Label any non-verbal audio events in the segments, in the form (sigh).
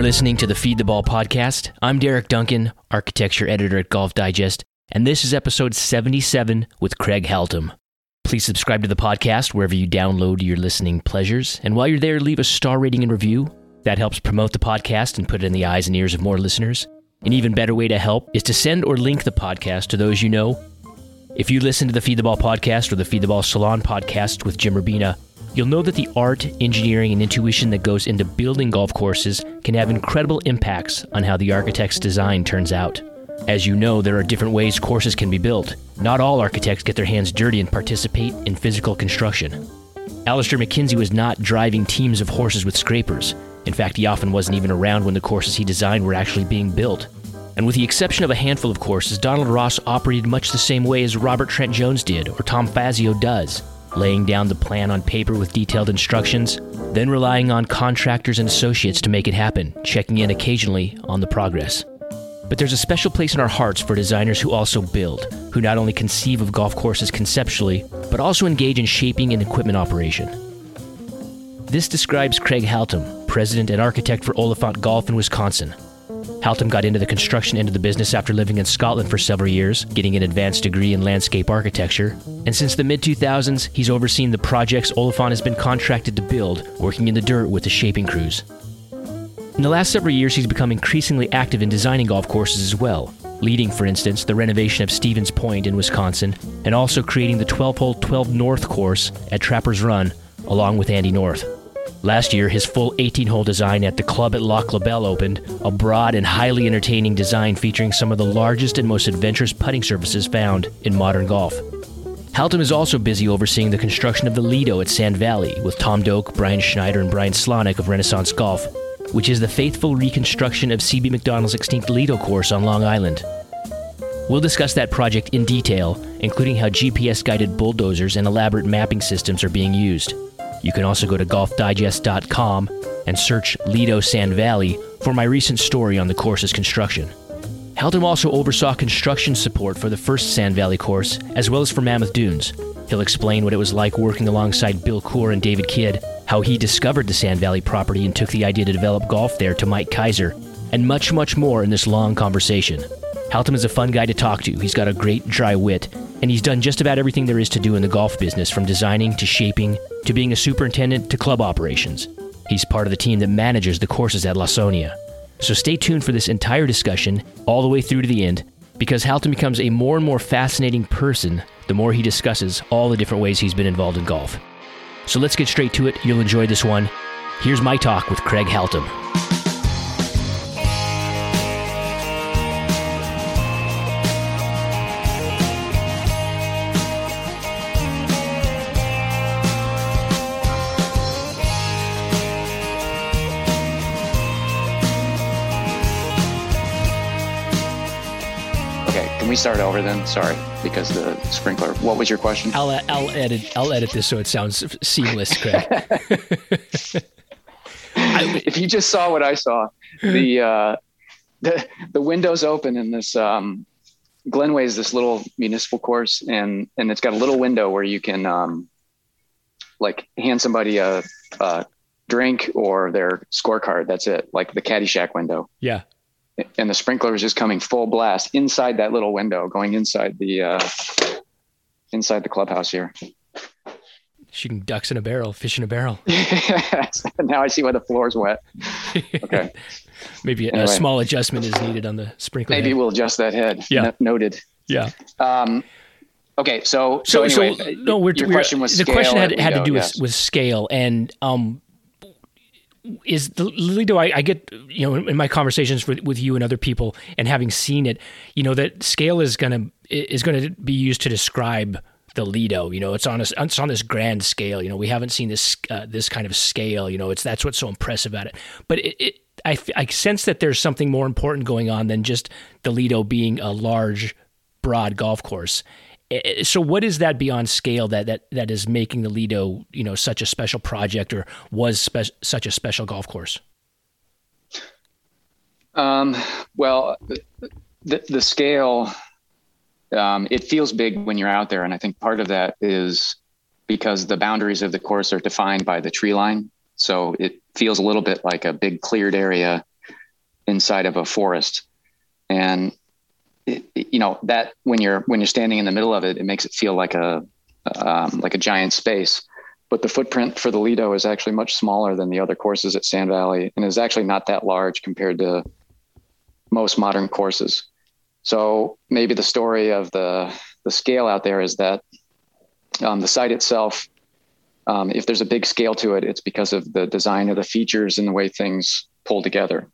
You're listening to the Feed the Ball podcast. I'm Derek Duncan, architecture editor at Golf Digest, and this is episode 77 with Craig Haltom. Please subscribe to the podcast wherever you download your listening pleasures, and while you're there, leave a star rating and review. That helps promote the podcast and put it in the eyes and ears of more listeners. An even better way to help is to send or link the podcast to those you know. If you listen to the Feed the Ball podcast or the Feed the Ball Salon podcast with Jim Urbina, you'll know that the art, engineering, and intuition that goes into building golf courses can have incredible impacts on how the architect's design turns out. As you know, there are different ways courses can be built. Not all architects get their hands dirty and participate in physical construction. Alister MacKenzie was not driving teams of horses with scrapers. In fact, he often wasn't even around when the courses he designed were actually being built. And with the exception of a handful of courses, Donald Ross operated much the same way as Robert Trent Jones did or Tom Fazio does laying down the plan on paper with detailed instructions, then relying on contractors and associates to make it happen, checking in occasionally on the progress. But there's a special place in our hearts for designers who also build, who not only conceive of golf courses conceptually, but also engage in shaping and equipment operation. This describes Craig Haltom, president and architect for Oliphant Golf in Wisconsin, Haltom got into the construction end of the business after living in Scotland for several years, getting an advanced degree in landscape architecture. And since the mid 2000s, he's overseen the projects Oliphant has been contracted to build, working in the dirt with the shaping crews. In the last several years, he's become increasingly active in designing golf courses as well, leading, for instance, the renovation of Stevens Point in Wisconsin, and also creating the 12 hole 12 North course at Trappers Turn, along with Andy North. Last year, his full 18 hole design at the club at Lac La Belle opened, a broad and highly entertaining design featuring some of the largest and most adventurous putting surfaces found in modern golf. Haltom is also busy overseeing the construction of the Lido at Sand Valley with Tom Doak, Brian Schneider, and Brian Slawnik of Renaissance Golf, which is the faithful reconstruction of CB Macdonald's extinct Lido course on Long Island. We'll discuss that project in detail, including how GPS guided bulldozers and elaborate mapping systems are being used. You can also go to golfdigest.com and search Lido Sand Valley for my recent story on the course's construction. Haltom also oversaw construction support for the first Sand Valley course, as well as for Mammoth Dunes. He'll explain what it was like working alongside Bill Coore and David Kidd, how he discovered the Sand Valley property and took the idea to develop golf there to Mike Keiser, and much, much more in this long conversation. Haltom is a fun guy to talk to. He's got a great dry wit, and he's done just about everything there is to do in the golf business from designing to shaping to being a superintendent to club operations. He's part of the team that manages the courses at Lawsonia. So stay tuned for this entire discussion all the way through to the end because Haltom becomes a more and more fascinating person the more he discusses all the different ways he's been involved in golf. So let's get straight to it. You'll enjoy this one. Here's my talk with Craig Haltom. We start over then? Sorry, because the sprinkler. What was your question? I'll I'll edit I'll edit this so it sounds seamless, Craig. (laughs) (laughs) if you just saw what I saw, the uh, the the windows open in this um, Glenway is this little municipal course, and and it's got a little window where you can um, like hand somebody a, a drink or their scorecard. That's it, like the Caddyshack window. Yeah and the sprinkler was just coming full blast inside that little window, going inside the uh, inside the clubhouse here. Shooting ducks in a barrel, fish in a barrel. (laughs) now I see why the floor's wet. Okay. (laughs) maybe anyway. a small adjustment is needed on the sprinkler. Maybe head. we'll adjust that head. Yeah. N- noted. Yeah. Um, okay. So, so, so anyway, so, no, we're, your we're, question was the question had, had to do with, with scale and, um, is the Lido, I, I, get, you know, in my conversations with, with you and other people and having seen it, you know, that scale is going to, is going to be used to describe the Lido, you know, it's on a, it's on this grand scale, you know, we haven't seen this, uh, this kind of scale, you know, it's, that's what's so impressive about it. But it, it I, I sense that there's something more important going on than just the Lido being a large, broad golf course. So, what is that beyond scale that that that is making the Lido, you know, such a special project, or was spe- such a special golf course? Um, well, the the scale, um, it feels big when you're out there, and I think part of that is because the boundaries of the course are defined by the tree line, so it feels a little bit like a big cleared area inside of a forest, and it, you know that when you're when you're standing in the middle of it, it makes it feel like a um, like a giant space. But the footprint for the Lido is actually much smaller than the other courses at Sand Valley, and is actually not that large compared to most modern courses. So maybe the story of the the scale out there is that um, the site itself, um, if there's a big scale to it, it's because of the design of the features and the way things pull together.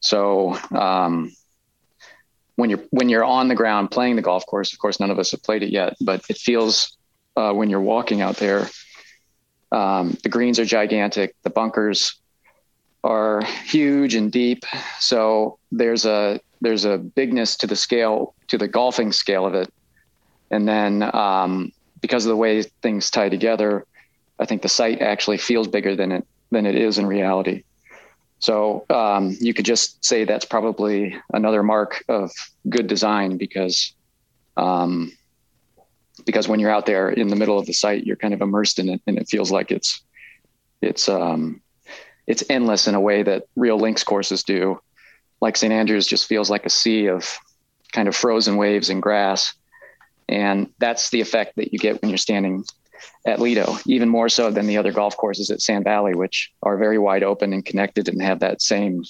So um, when you're when you're on the ground playing the golf course, of course, none of us have played it yet, but it feels uh, when you're walking out there, um, the greens are gigantic, the bunkers are huge and deep. So there's a there's a bigness to the scale to the golfing scale of it, and then um, because of the way things tie together, I think the site actually feels bigger than it than it is in reality. So um, you could just say that's probably another mark of good design because um, because when you're out there in the middle of the site, you're kind of immersed in it, and it feels like it's it's um, it's endless in a way that real links courses do. Like St. Andrews just feels like a sea of kind of frozen waves and grass, and that's the effect that you get when you're standing at Lido, even more so than the other golf courses at Sand Valley, which are very wide open and connected and have that same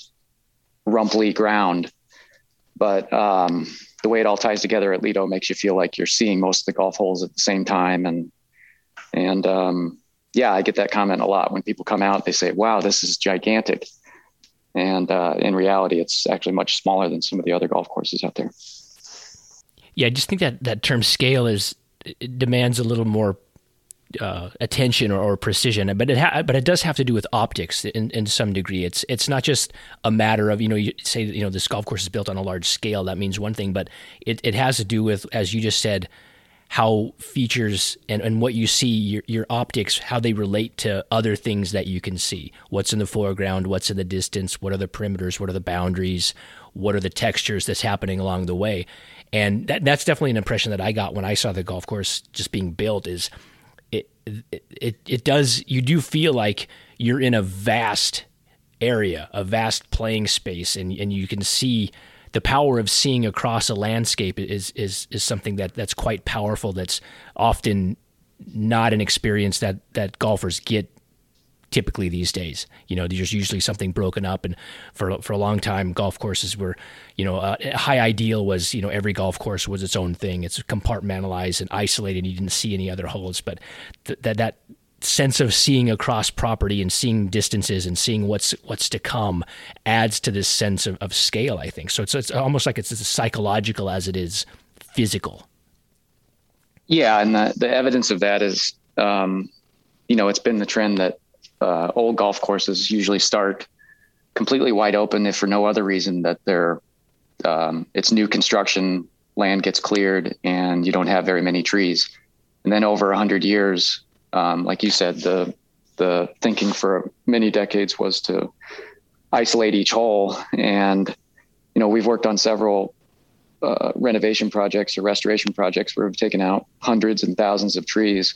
rumply ground. But um, the way it all ties together at Lido makes you feel like you're seeing most of the golf holes at the same time. And and um, yeah, I get that comment a lot when people come out. They say, "Wow, this is gigantic," and uh, in reality, it's actually much smaller than some of the other golf courses out there. Yeah, I just think that that term scale is demands a little more uh, attention or, or, precision, but it ha- but it does have to do with optics in, in some degree. It's it's not just a matter of you know you say you know this golf course is built on a large scale. That means one thing, but it, it has to do with as you just said how features and, and what you see your, your optics how they relate to other things that you can see what's in the foreground what's in the distance what are the perimeters what are the boundaries what are the textures that's happening along the way and that, that's definitely an impression that i got when i saw the golf course just being built is it, it does you do feel like you're in a vast area, a vast playing space, and and you can see the power of seeing across a landscape is is is something that that's quite powerful. That's often not an experience that that golfers get typically these days. You know, there's usually something broken up, and for for a long time, golf courses were, you know, uh, high ideal was you know every golf course was its own thing. It's compartmentalized and isolated. You didn't see any other holes, but th- that that sense of seeing across property and seeing distances and seeing what's what's to come adds to this sense of, of scale. I think so. It's it's almost like it's as psychological as it is physical. Yeah, and the the evidence of that is, um, you know, it's been the trend that uh, old golf courses usually start completely wide open, if for no other reason that they're um, it's new construction, land gets cleared, and you don't have very many trees. And then over a hundred years, um, like you said, the the thinking for many decades was to isolate each hole. And you know, we've worked on several uh, renovation projects or restoration projects where we've taken out hundreds and thousands of trees.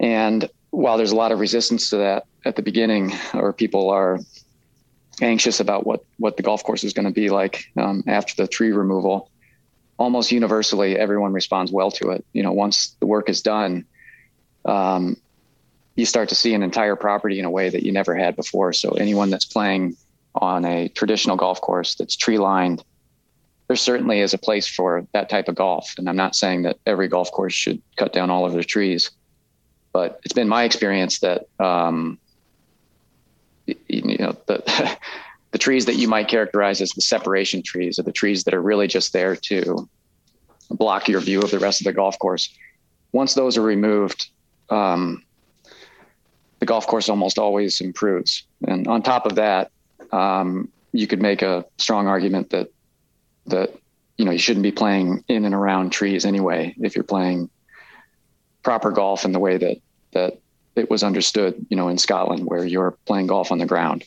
And while there's a lot of resistance to that at the beginning, or people are anxious about what what the golf course is going to be like um, after the tree removal, almost universally everyone responds well to it. You know, once the work is done, um, you start to see an entire property in a way that you never had before. So anyone that's playing on a traditional golf course that's tree lined, there certainly is a place for that type of golf. And I'm not saying that every golf course should cut down all of their trees but it's been my experience that um, you know the (laughs) the trees that you might characterize as the separation trees are the trees that are really just there to block your view of the rest of the golf course. Once those are removed, um, the golf course almost always improves. And on top of that, um, you could make a strong argument that that you know you shouldn't be playing in and around trees anyway if you're playing proper golf in the way that that it was understood, you know, in Scotland where you're playing golf on the ground.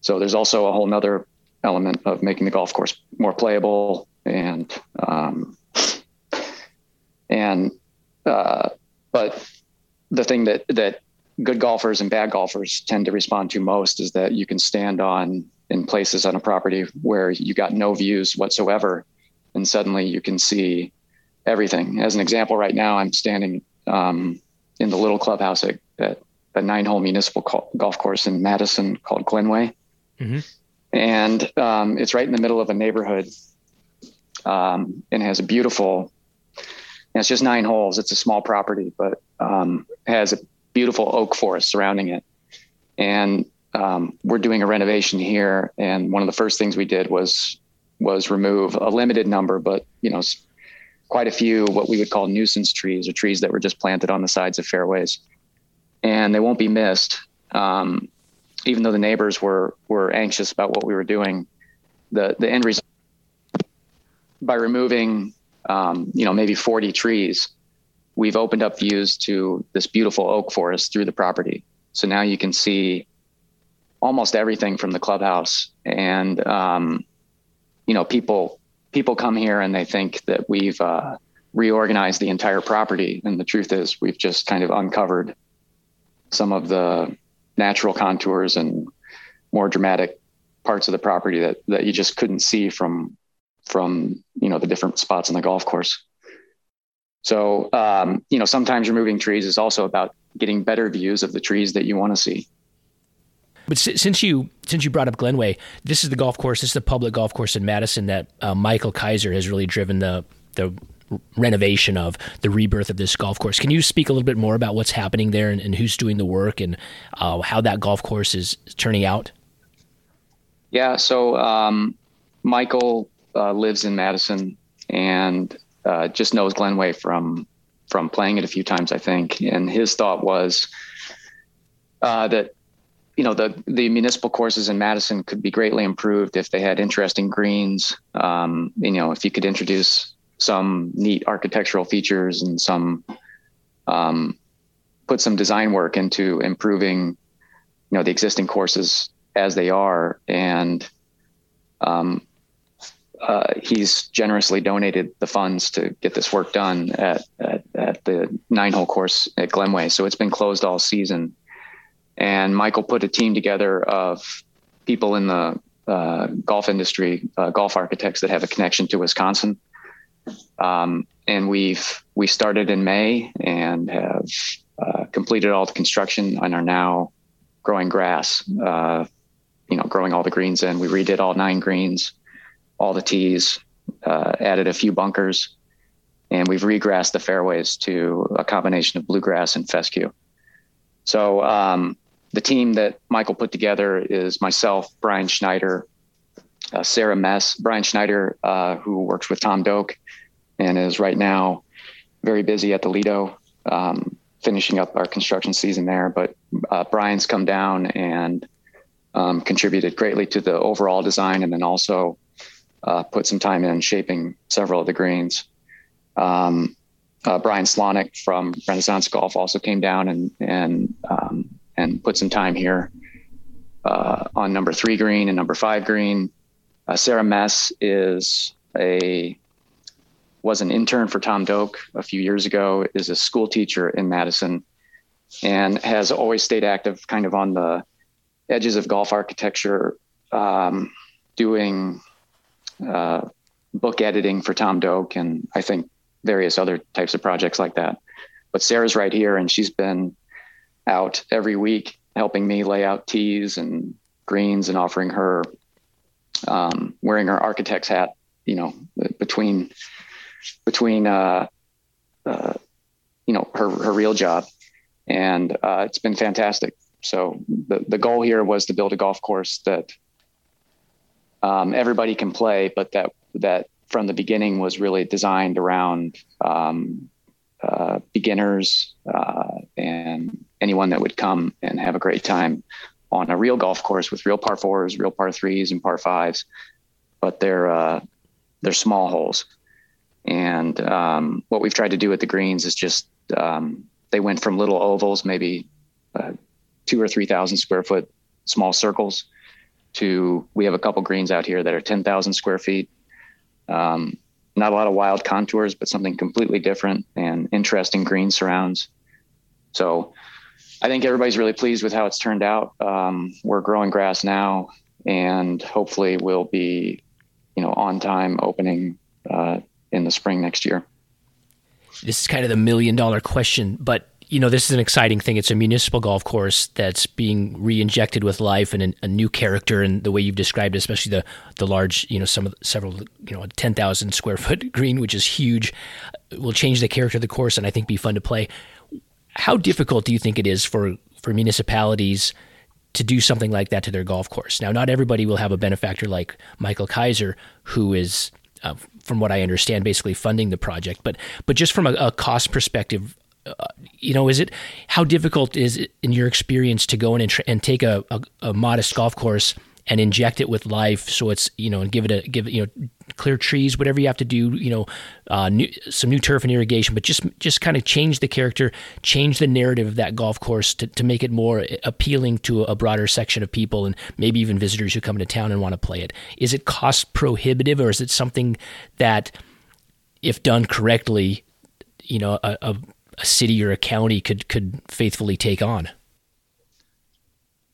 So there's also a whole nother element of making the golf course more playable and um, and uh, but the thing that that good golfers and bad golfers tend to respond to most is that you can stand on in places on a property where you got no views whatsoever, and suddenly you can see everything. As an example, right now I'm standing um, in the little clubhouse at, at a nine-hole municipal golf course in Madison called Glenway, mm-hmm. and um, it's right in the middle of a neighborhood, um, and has a beautiful. it's just nine holes. It's a small property, but um, has a beautiful oak forest surrounding it, and um, we're doing a renovation here. And one of the first things we did was was remove a limited number, but you know, quite a few what we would call nuisance trees or trees that were just planted on the sides of fairways and they won't be missed. Um, even though the neighbors were were anxious about what we were doing, the the end result by removing um, you know maybe 40 trees, we've opened up views to this beautiful oak forest through the property. So now you can see almost everything from the clubhouse, and um, you know people people come here and they think that we've uh, reorganized the entire property, and the truth is we've just kind of uncovered some of the natural contours and more dramatic parts of the property that that you just couldn't see from from you know the different spots on the golf course. So um, you know sometimes removing trees is also about getting better views of the trees that you want to see. But since you since you brought up Glenway, this is the golf course. This is the public golf course in Madison that uh, Michael Keiser has really driven the the renovation of the rebirth of this golf course. Can you speak a little bit more about what's happening there and, and who's doing the work and uh, how that golf course is turning out? Yeah, so um, Michael uh, lives in Madison and uh, just knows Glenway from from playing it a few times, I think. And his thought was uh, that you know the the municipal courses in Madison could be greatly improved if they had interesting greens. Um, you know, if you could introduce some neat architectural features and some um, put some design work into improving you know the existing courses as they are and um, uh, he's generously donated the funds to get this work done at, at, at the nine hole course at Glenway. So it's been closed all season. And Michael put a team together of people in the uh, golf industry, uh, golf architects that have a connection to Wisconsin. Um, and we've we started in May and have uh, completed all the construction and are now growing grass. Uh, you know, growing all the greens in. We redid all nine greens, all the tees, uh, added a few bunkers, and we've regrassed the fairways to a combination of bluegrass and fescue. So um, the team that Michael put together is myself, Brian Schneider, uh, Sarah Mess, Brian Schneider, uh, who works with Tom Doak, and is right now very busy at the Lido, um, finishing up our construction season there. But uh, Brian's come down and um, contributed greatly to the overall design, and then also uh, put some time in shaping several of the greens. Um, uh, Brian Slawnik from Renaissance Golf also came down and and um, and put some time here uh, on number three green and number five green. Uh, Sarah Mess is a was an intern for Tom Doak a few years ago, is a school teacher in Madison, and has always stayed active kind of on the edges of golf architecture, um, doing uh, book editing for Tom Doak and I think various other types of projects like that. But Sarah's right here, and she's been out every week helping me lay out tees and greens and offering her um, wearing her architect's hat you know between between uh, uh, you know her her real job, and uh, it's been fantastic. So the the goal here was to build a golf course that um, everybody can play, but that that from the beginning was really designed around um, uh, beginners uh, and anyone that would come and have a great time on a real golf course with real par fours, real par threes, and par fives. But they're uh, they're small holes. And um, what we've tried to do with the greens is just um, they went from little ovals, maybe uh, two or three thousand square foot small circles, to we have a couple greens out here that are ten thousand square feet. Um, not a lot of wild contours, but something completely different and interesting green surrounds. So I think everybody's really pleased with how it's turned out. Um, we're growing grass now, and hopefully we'll be, you know, on time opening uh, in the spring next year. This is kind of the million dollar question, but you know, this is an exciting thing. It's a municipal golf course that's being re-injected with life and a new character, and the way you've described, it, especially the the large, you know, some of the, several, you know, ten thousand square foot (laughs) green, which is huge, will change the character of the course, and I think be fun to play. How difficult do you think it is for for municipalities to do something like that to their golf course? Now, not everybody will have a benefactor like Michael Keiser, who is uh, from what I understand, basically funding the project. But but just from a, a cost perspective, you know, is it how difficult is it in your experience to go in and, and take a, a, a, modest golf course and inject it with life so it's you know and give it a give it you know clear trees whatever you have to do you know uh, new, some new turf and irrigation but just just kind of change the character change the narrative of that golf course to, to make it more appealing to a broader section of people and maybe even visitors who come into town and want to play it. Is it cost prohibitive or is it something that if done correctly you know a, a a city or a county could could faithfully take on?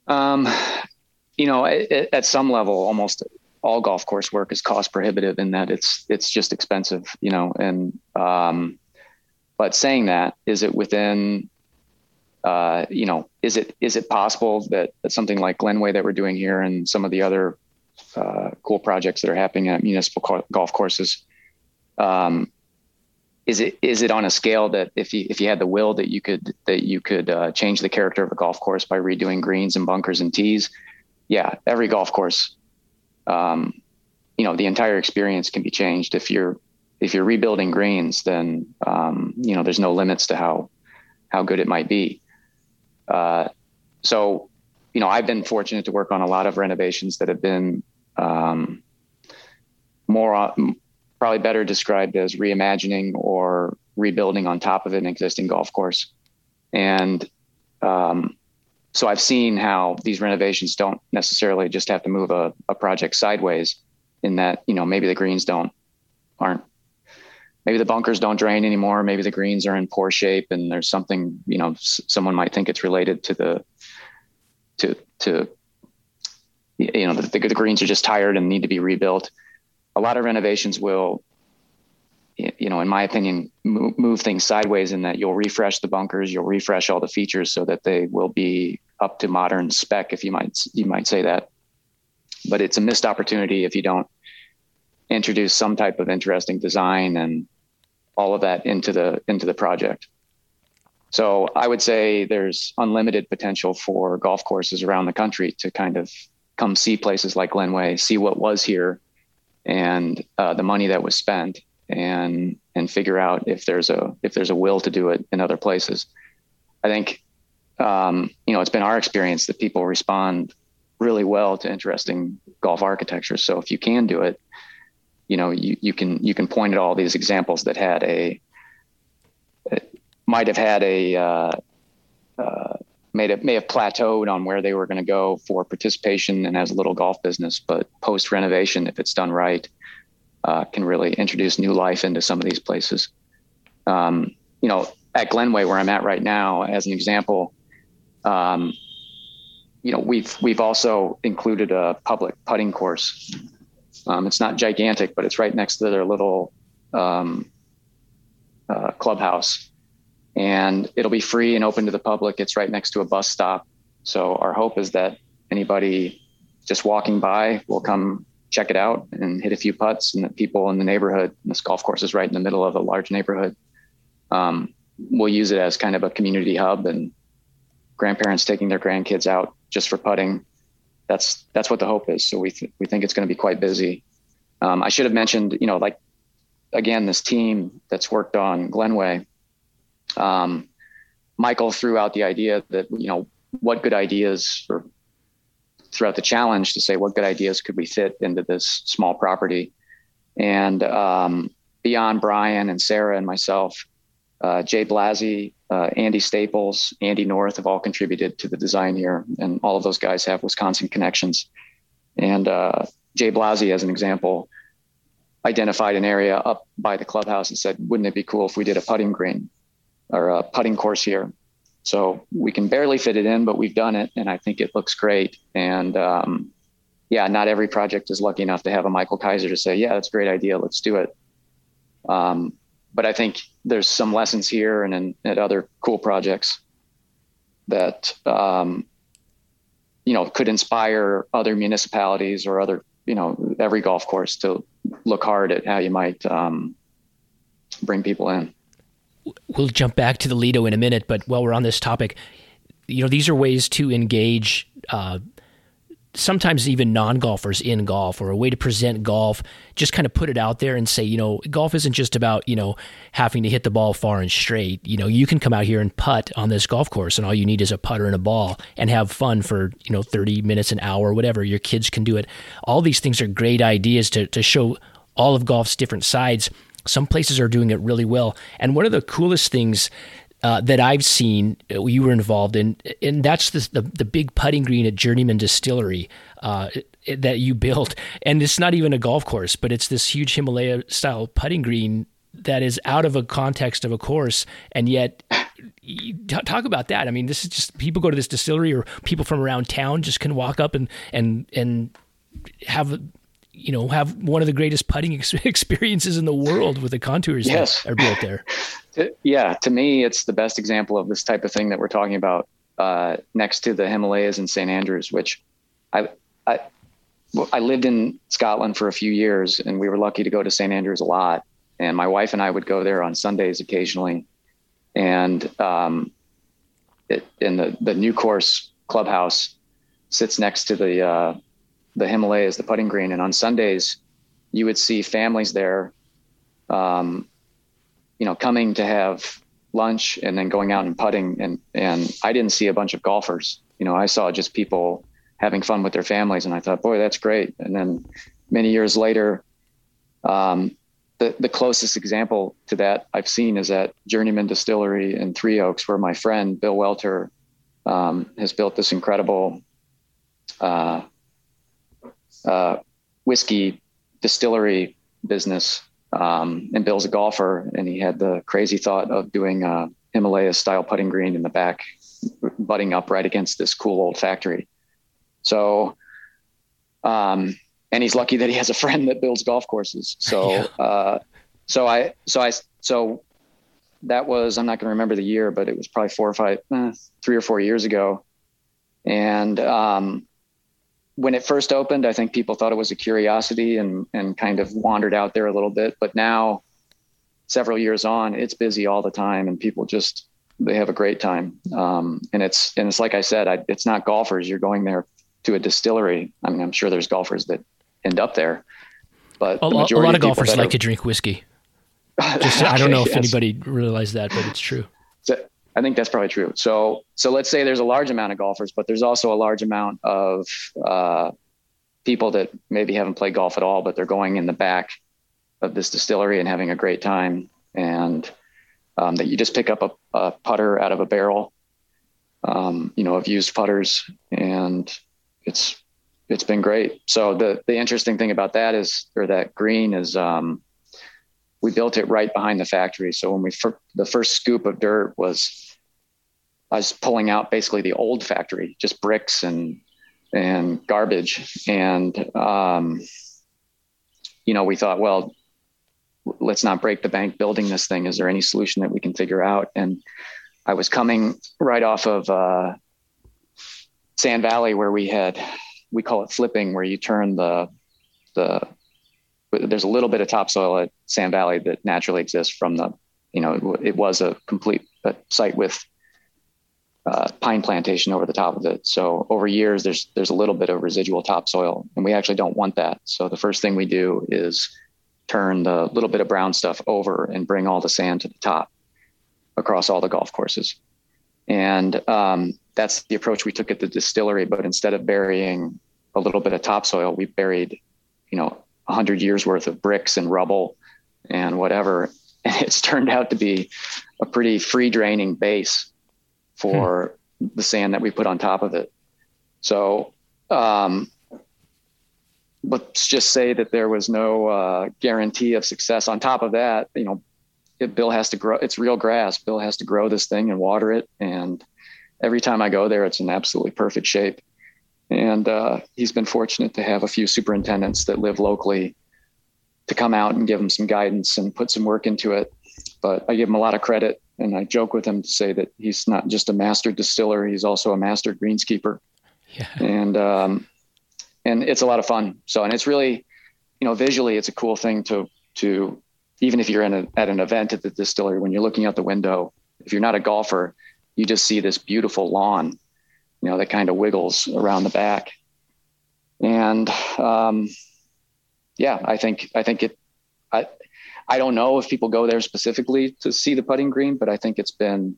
Um, you know, at, at some level, almost all golf course work is cost prohibitive in that it's it's just expensive. You know, and um, but saying that, is it within uh, you know, is it is it possible that, that something like Glenway that we're doing here and some of the other uh, cool projects that are happening at municipal co- golf courses um, is it is it on a scale that if you if you had the will that you could that you could uh, change the character of a golf course by redoing greens and bunkers and tees? Yeah, every golf course, um, you know, the entire experience can be changed if you're if you're rebuilding greens. Then um, you know, there's no limits to how how good it might be. Uh, so, you know, I've been fortunate to work on a lot of renovations that have been um, more probably better described as reimagining or rebuilding on top of an existing golf course. And um, so I've seen how these renovations don't necessarily just have to move a, a project sideways in that, you know, maybe the greens don't, aren't, maybe the bunkers don't drain anymore. Maybe the greens are in poor shape and there's something, you know, s- someone might think it's related to the, to, to, you know, the, the greens are just tired and need to be rebuilt a lot of renovations will you know in my opinion move, things sideways in that you'll refresh the bunkers you'll refresh all the features so that they will be up to modern spec if you might you might say that. But it's a missed opportunity if you don't introduce some type of interesting design and all of that into the into the project. So i would say there's unlimited potential for golf courses around the country to kind of come see places like glenway see what was here and uh, the money that was spent and and figure out if there's a if there's a will to do it in other places. I think um, you know it's been our experience that people respond really well to interesting golf architecture. So if you can do it, you know you you can you can point at all these examples that had a might have had a uh, uh, may have, may have plateaued on where they were going to go for participation and has a little golf business, but post renovation, if it's done right, uh, can really introduce new life into some of these places. Um, you know, at Glenway, where I'm at right now, as an example, um, you know, we've we've also included a public putting course. Um, it's not gigantic, but it's right next to their little um, uh, clubhouse and it'll be free and open to the public. It's right next to a bus stop. So our hope is that anybody just walking by will come check it out and hit a few putts and that people in the neighborhood, this golf course is right in the middle of a large neighborhood, um, will use it as kind of a community hub and grandparents taking their grandkids out just for putting. That's, that's what the hope is. So we, th- we think it's going to be quite busy. Um, I should have mentioned, you know, like, again, this team that's worked on Glenway, um, Michael threw out the idea that you know what good ideas or throughout the challenge to say what good ideas could we fit into this small property. And um, beyond brian and sarah and myself uh, jay blasi uh, andy staples andy north have all contributed to the design here and all of those guys have wisconsin connections. And uh, jay blasi as an example identified an area up by the clubhouse and said wouldn't it be cool if we did a putting green or a putting course here. So we can barely fit it in, but we've done it, and I think it looks great. And um, yeah, not every project is lucky enough to have a Michael Keiser to say, yeah, that's a great idea. Let's do it. Um, but I think there's some lessons here and in, at other cool projects that, um, you know, could inspire other municipalities or other, you know, every golf course to look hard at how you might um, bring people in. We'll jump back to the Lido in a minute, but while we're on this topic, you know, these are ways to engage uh, sometimes even non golfers in golf or a way to present golf, just kind of put it out there and say, you know, golf isn't just about, you know, having to hit the ball far and straight. You know, you can come out here and putt on this golf course and all you need is a putter and a ball and have fun for, you know, 30 minutes, an hour, whatever. Your kids can do it. All these things are great ideas to, to show all of golf's different sides. Some places are doing it really well. And one of the coolest things uh, that I've seen uh, you were involved in, and that's the the, the big putting green at Journeyman Distillery uh, that you (laughs) built. And it's not even a golf course, but it's this huge Himalaya style putting green that is out of a context of a course, and yet. Talk about that. I mean, this is just people go to this distillery, or people from around town just can walk up and and and have you know have one of the greatest putting (laughs) ex- experiences in the world with the contours yes. that are built there. (laughs) yeah, to me, it's the best example of this type of thing that we're talking about uh, next to the Himalayas and St Andrews, which I, I I lived in Scotland for a few years, and we were lucky to go to St Andrews a lot. And my wife and I would go there on Sundays occasionally, and um, it, in the the new course clubhouse sits next to the uh, the Himalayas, the putting green, and on Sundays, you would see families there, um, you know, coming to have lunch and then going out and putting. And and I didn't see a bunch of golfers. You know, I saw just people having fun with their families, and I thought, boy, that's great. And then many years later, um, the the closest example to that I've seen is at Journeyman Distillery in Three Oaks, where my friend Bill Welter um, has built this incredible. Uh, uh, whiskey distillery business. Um, and Bill's a golfer, and he had the crazy thought of doing a Himalaya style putting green in the back, butting up right against this cool old factory. So, um, and he's lucky that he has a friend that builds golf courses. So, (laughs) yeah. uh, so I, so I, so that was, I'm not going to remember the year, but it was probably four or five, eh, three or four years ago. And, um, when it first opened, I think people thought it was a curiosity and and kind of wandered out there a little bit. But now, several years on, it's busy all the time, and people just they have a great time. Um, and it's and it's like I said, I, it's not golfers. You're going there to a distillery. I mean, I'm sure there's golfers that end up there, but a, a lot of, of golfers like are, to drink whiskey. (laughs) Just, okay, I don't know if yes. anybody realized that, but it's true. So, I think that's probably true. So, so let's say there's a large amount of golfers, but there's also a large amount of uh, people that maybe haven't played golf at all, but they're going in the back of this distillery and having a great time. And um, that you just pick up a, a, putter out of a barrel, um, you know, of used putters, and it's it's been great. So the the interesting thing about that is, or that green is, um, we built it right behind the factory. So when we fir- the first scoop of dirt was, I was pulling out basically the old factory, just bricks and and garbage, and um, you know we thought, well, let's not break the bank building this thing. Is there any solution that we can figure out? And I was coming right off of uh, Sand Valley where we had we call it flipping, where you turn the the there's a little bit of topsoil at Sand Valley that naturally exists from the, you know, it, it was a complete site with uh, pine plantation over the top of it. So over years, there's there's a little bit of residual topsoil, and we actually don't want that. So the first thing we do is turn the little bit of brown stuff over and bring all the sand to the top across all the golf courses. And um, that's the approach we took at the distillery. But instead of burying a little bit of topsoil, we buried, you know, 100 years worth of bricks and rubble and whatever. (laughs) And it's turned out to be a pretty free draining base for hmm. the sand that we put on top of it. So, um, let's just say that there was no uh, guarantee of success. On top of that, you know, it, Bill has to grow. It's real grass. Bill has to grow this thing and water it. And every time I go there, it's in absolutely perfect shape. And uh, he's been fortunate to have a few superintendents that live locally to come out and give him some guidance and put some work into it. But I give him a lot of credit, and I joke with him to say that he's not just a master distiller; he's also a master greenskeeper. Yeah. And um, and it's a lot of fun. So, and it's really, you know, visually, it's a cool thing to to even if you're in a, at an event at the distillery, when you're looking out the window, if you're not a golfer, you just see this beautiful lawn, you know, that kind of wiggles around the back. And um, yeah, I think I think it. I I don't know if people go there specifically to see the putting green, but I think it's been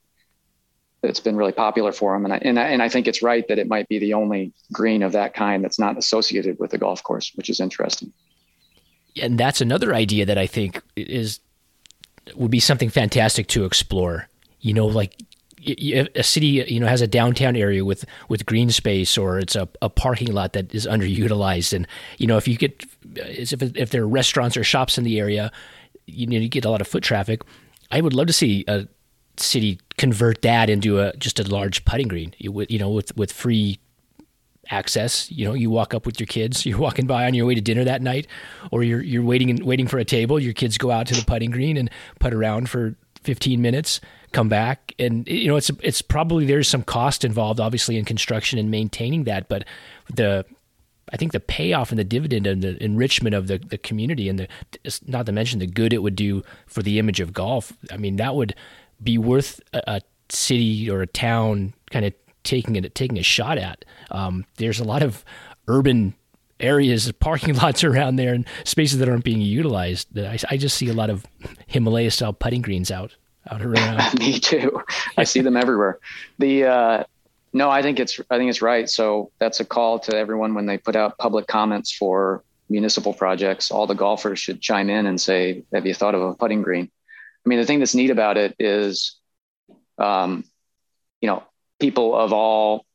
it's been really popular for them. And I, and I, and I think it's right that it might be the only green of that kind that's not associated with a golf course, which is interesting. And that's another idea that I think is would be something fantastic to explore. You know, like a city, you know, has a downtown area with with green space, or it's a, a parking lot that is underutilized. And you know, if you get if if there are restaurants or shops in the area, you know, you get a lot of foot traffic. I would love to see a city convert that into a just a large putting green. You, you know, with with free access. You know, you walk up with your kids. (laughs) You're walking by on your way to dinner that night, or you're you're waiting and waiting for a table. Your kids go out to the putting green and put around for 15 minutes. Come back, and you know it's it's probably there's some cost involved, obviously, in construction and maintaining that. But the I think the payoff and the dividend and the enrichment of the, the community and the not to mention the good it would do for the image of golf. I mean, that would be worth a, a city or a town kind of taking it taking a shot at. Um, there's a lot of urban areas, (laughs) parking lots around there, and spaces that aren't being utilized. I, I just see a lot of Himalaya style putting greens out out around. (laughs) Me too. I see them everywhere. The uh, no, I think it's I think it's right. So that's a call to everyone when they put out public comments for municipal projects. All the golfers should chime in and say, "Have you thought of a putting green?" I mean, the thing that's neat about it is, um, you know, people of all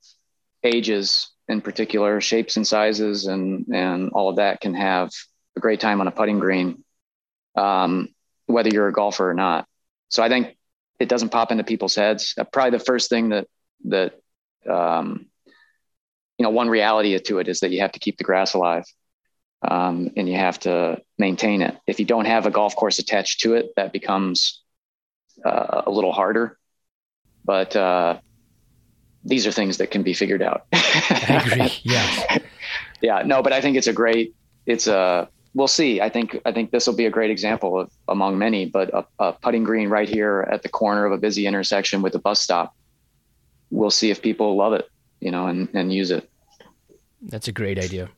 ages, in particular, shapes and sizes, and and all of that, can have a great time on a putting green, um, whether you're a golfer or not. So I think it doesn't pop into people's heads. Uh, probably the first thing that that um, you know, one reality to it is that you have to keep the grass alive um, and you have to maintain it. If you don't have a golf course attached to it, that becomes uh, a little harder. But uh, these are things that can be figured out. (laughs) I agree. Yeah. yeah. No, but I think it's a great. It's a. We'll see. I think. I think this will be a great example of among many. But a, a putting green right here at the corner of a busy intersection with a bus stop. We'll see if people love it, you know, and and use it. That's a great idea.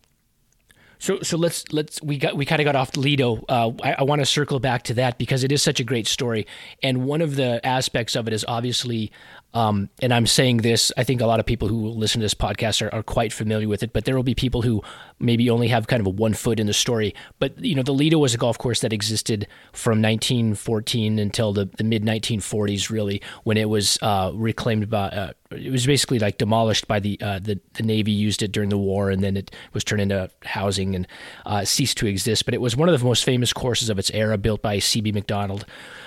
So so let's let's we got we kind of got off Lido. Uh, I, I want to circle back to that because it is such a great story, and one of the aspects of it is obviously um, and I'm saying this, I think a lot of people who listen to this podcast are, are, quite familiar with it, but there will be people who maybe only have kind of a one foot in the story. But, you know, the Lido was a golf course that existed from 1914 until the, the mid 1940s, really, when it was uh, reclaimed by, uh, it was basically like demolished by the, uh, the, the Navy, used it during the war, and then it was turned into housing and uh, ceased to exist. But it was one of the most famous courses of its era, built by C.B. Macdonald.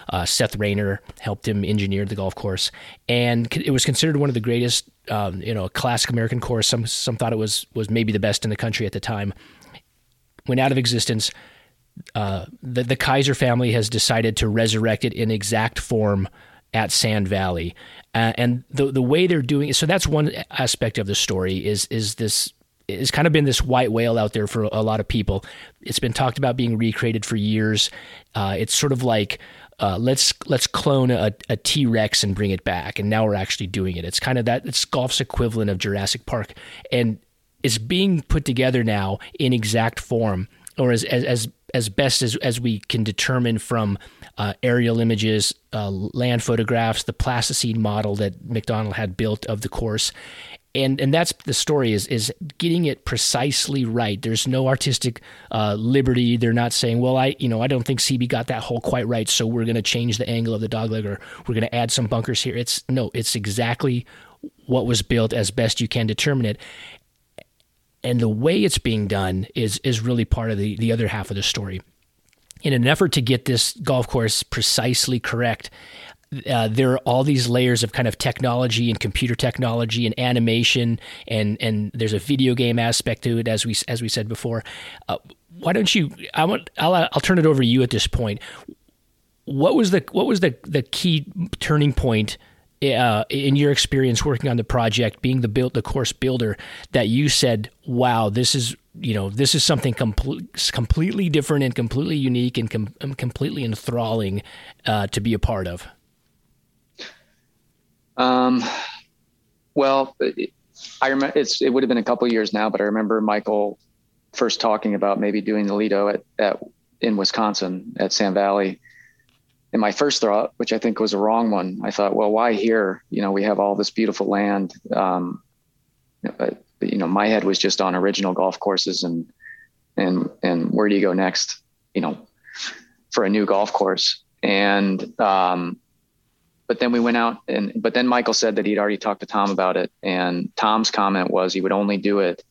Uh, Seth Rayner helped him engineer the golf course, and it was considered one of the greatest, um, you know, classic American course. Some some thought it was was maybe the best in the country at the time. Went out of existence. Uh, the, the Keiser family has decided to resurrect it in exact form at Sand Valley, uh, and the the way they're doing it. So that's one aspect of the story. Is is this it's kind of been this white whale out there for a lot of people. It's been talked about being recreated for years. Uh, it's sort of like uh, let's let's clone a, a T Rex and bring it back, and now we're actually doing it. It's kind of that it's golf's equivalent of Jurassic Park, and it's being put together now in exact form, or as as as, as best as as we can determine from uh, aerial images, uh, land photographs, the plasticine model that Macdonald had built of the course, and and that's the story is is getting it precisely right. There's no artistic uh, liberty. They're not saying, well, I you know I don't think CB got that hole quite right, so we're going to change the angle of the dogleg or we're going to add some bunkers here. It's no, it's exactly what was built as best you can determine it. And the way it's being done is is really part of the the other half of the story. In an effort to get this golf course precisely correct, uh, there are all these layers of kind of technology and computer technology and animation, and and there's a video game aspect to it, as we as we said before. Uh, why don't you? I want. I'll I'll turn it over to you at this point. What was the what was the the key turning point? Uh, in your experience working on the project, being the build the course builder, that you said, "Wow, this is you know this is something com- completely different and completely unique and com- completely enthralling uh, to be a part of." Um, well, I remember it's it would have been a couple years now, but I remember Michael first talking about maybe doing the Lido at, at in Wisconsin at Sand Valley. And my first thought, which I think was a wrong one, I thought, well, why here? You know, we have all this beautiful land. Um, but, you know, my head was just on original golf courses and and and where do you go next? You know, for a new golf course. And um, but then we went out and but then Michael said that he'd already talked to Tom about it, and Tom's comment was he would only do it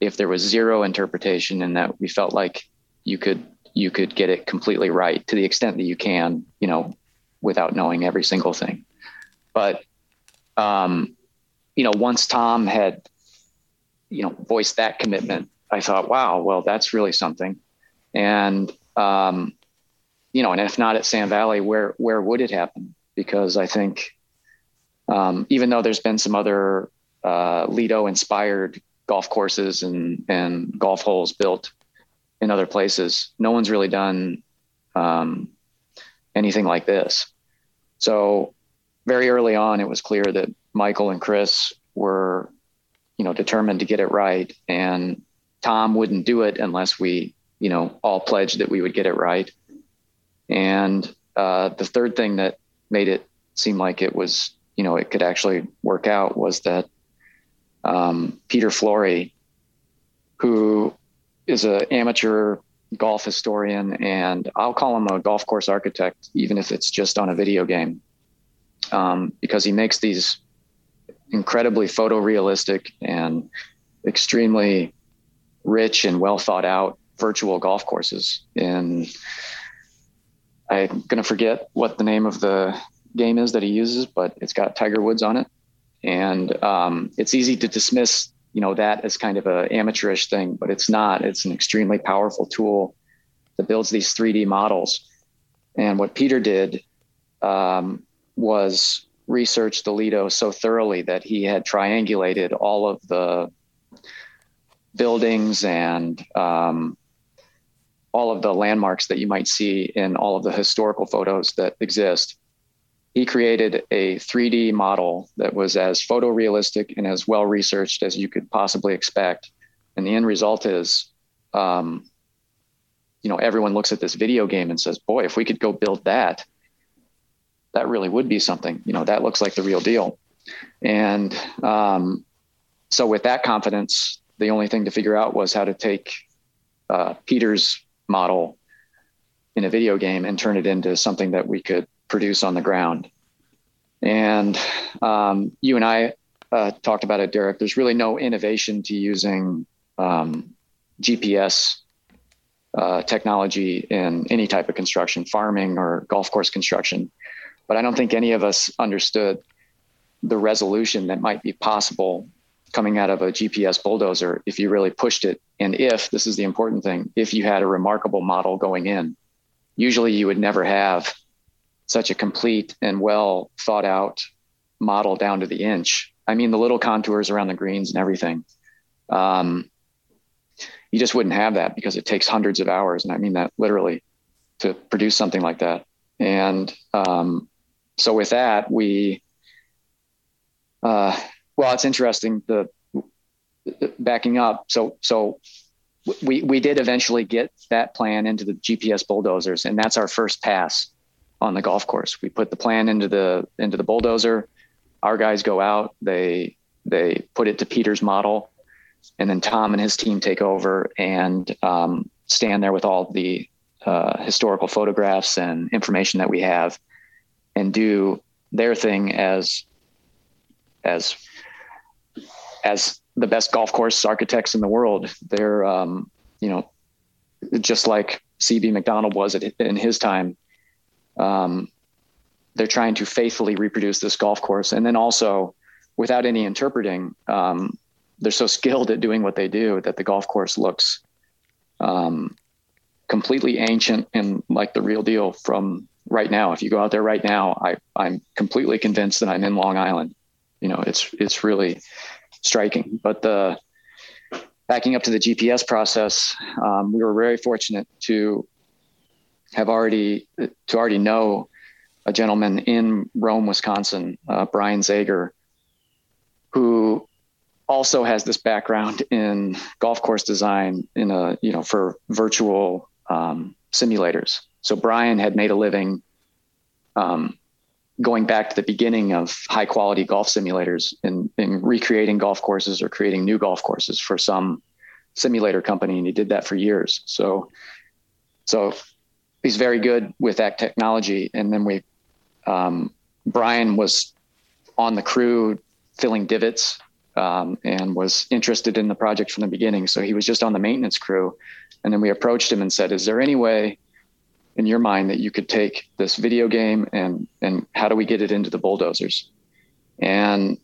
if there was zero interpretation and that we felt like you could you could get it completely right to the extent that you can, you know, without knowing every single thing. But um, you know, once Tom had, you know, voiced that commitment, I thought, wow, well, that's really something. And um, you know, and if not at Sand Valley, where where would it happen? Because I think um, even though there's been some other uh, Lido inspired golf courses and, and golf holes built in other places, no one's really done um, anything like this. So very early on, it was clear that Michael and Chris were, you know, determined to get it right, and Tom wouldn't do it unless we, you know, all pledged that we would get it right. And uh, the third thing that made it seem like it was, you know, it could actually work out was that um, Peter Flory, who is an amateur golf historian, and I'll call him a golf course architect, even if it's just on a video game, um, because he makes these incredibly photorealistic and extremely rich and well thought out virtual golf courses in I'm going to forget what the name of the game is that he uses, but it's got Tiger Woods on it. And um, it's easy to dismiss, you know, that as kind of a amateurish thing, but it's not. It's an extremely powerful tool that builds these 3D models. And what Peter did um, was research the Lido so thoroughly that he had triangulated all of the buildings and um, all of the landmarks that you might see in all of the historical photos that exist. He created a 3D model that was as photorealistic and as well researched as you could possibly expect. And the end result is, um, you know, everyone looks at this video game and says, boy, if we could go build that, that really would be something. You know, that looks like the real deal. And um, so, with that confidence, the only thing to figure out was how to take uh, Peter's model in a video game and turn it into something that we could produce on the ground. And um, you and I uh, talked about it, Derek. There's really no innovation to using um, GPS uh, technology in any type of construction, farming or golf course construction. But I don't think any of us understood the resolution that might be possible coming out of a GPS bulldozer if you really pushed it. And if, this is the important thing, if you had a remarkable model going in, usually you would never have such a complete and well thought out model down to the inch. I mean, the little contours around the greens and everything. Um, you just wouldn't have that because it takes hundreds of hours. And I mean that literally to produce something like that. And um, so with that, we, uh, well, it's interesting. The, backing up. So so we we did eventually get that plan into the GPS bulldozers, and that's our first pass on the golf course. We put the plan into the into the bulldozer. Our guys go out. They they put it to Peter's model, and then Tom and his team take over and um, stand there with all the uh, historical photographs and information that we have, and do their thing as as as the best golf course architects in the world. They're, um, you know, just like CB Macdonald was at, in his time. Um, they're trying to faithfully reproduce this golf course, and then also without any interpreting, um, they're so (laughs) skilled at doing what they do that the golf course looks um, completely ancient and like the real deal from right now. If you go out there right now, I, I'm completely convinced that I'm in Long Island. You know, it's it's really striking. But the backing up to the GPS process, um, we were very fortunate to have already to already know a gentleman in Rome, Wisconsin, uh, Brian Zager, who also has this background in golf course design in a you know for virtual um, simulators. So Brian had made a living um, going back to the beginning of high quality golf simulators in recreating golf courses or creating new golf courses for some simulator company. And he did that for years. So, so he's very good with that technology. And then we, um, Brian was on the crew filling divots um, and was interested in the project from the beginning. So he was just on the maintenance crew. And then we approached him and said, Is there any way in your mind that you could take this video game and and how do we get it into the bulldozers? And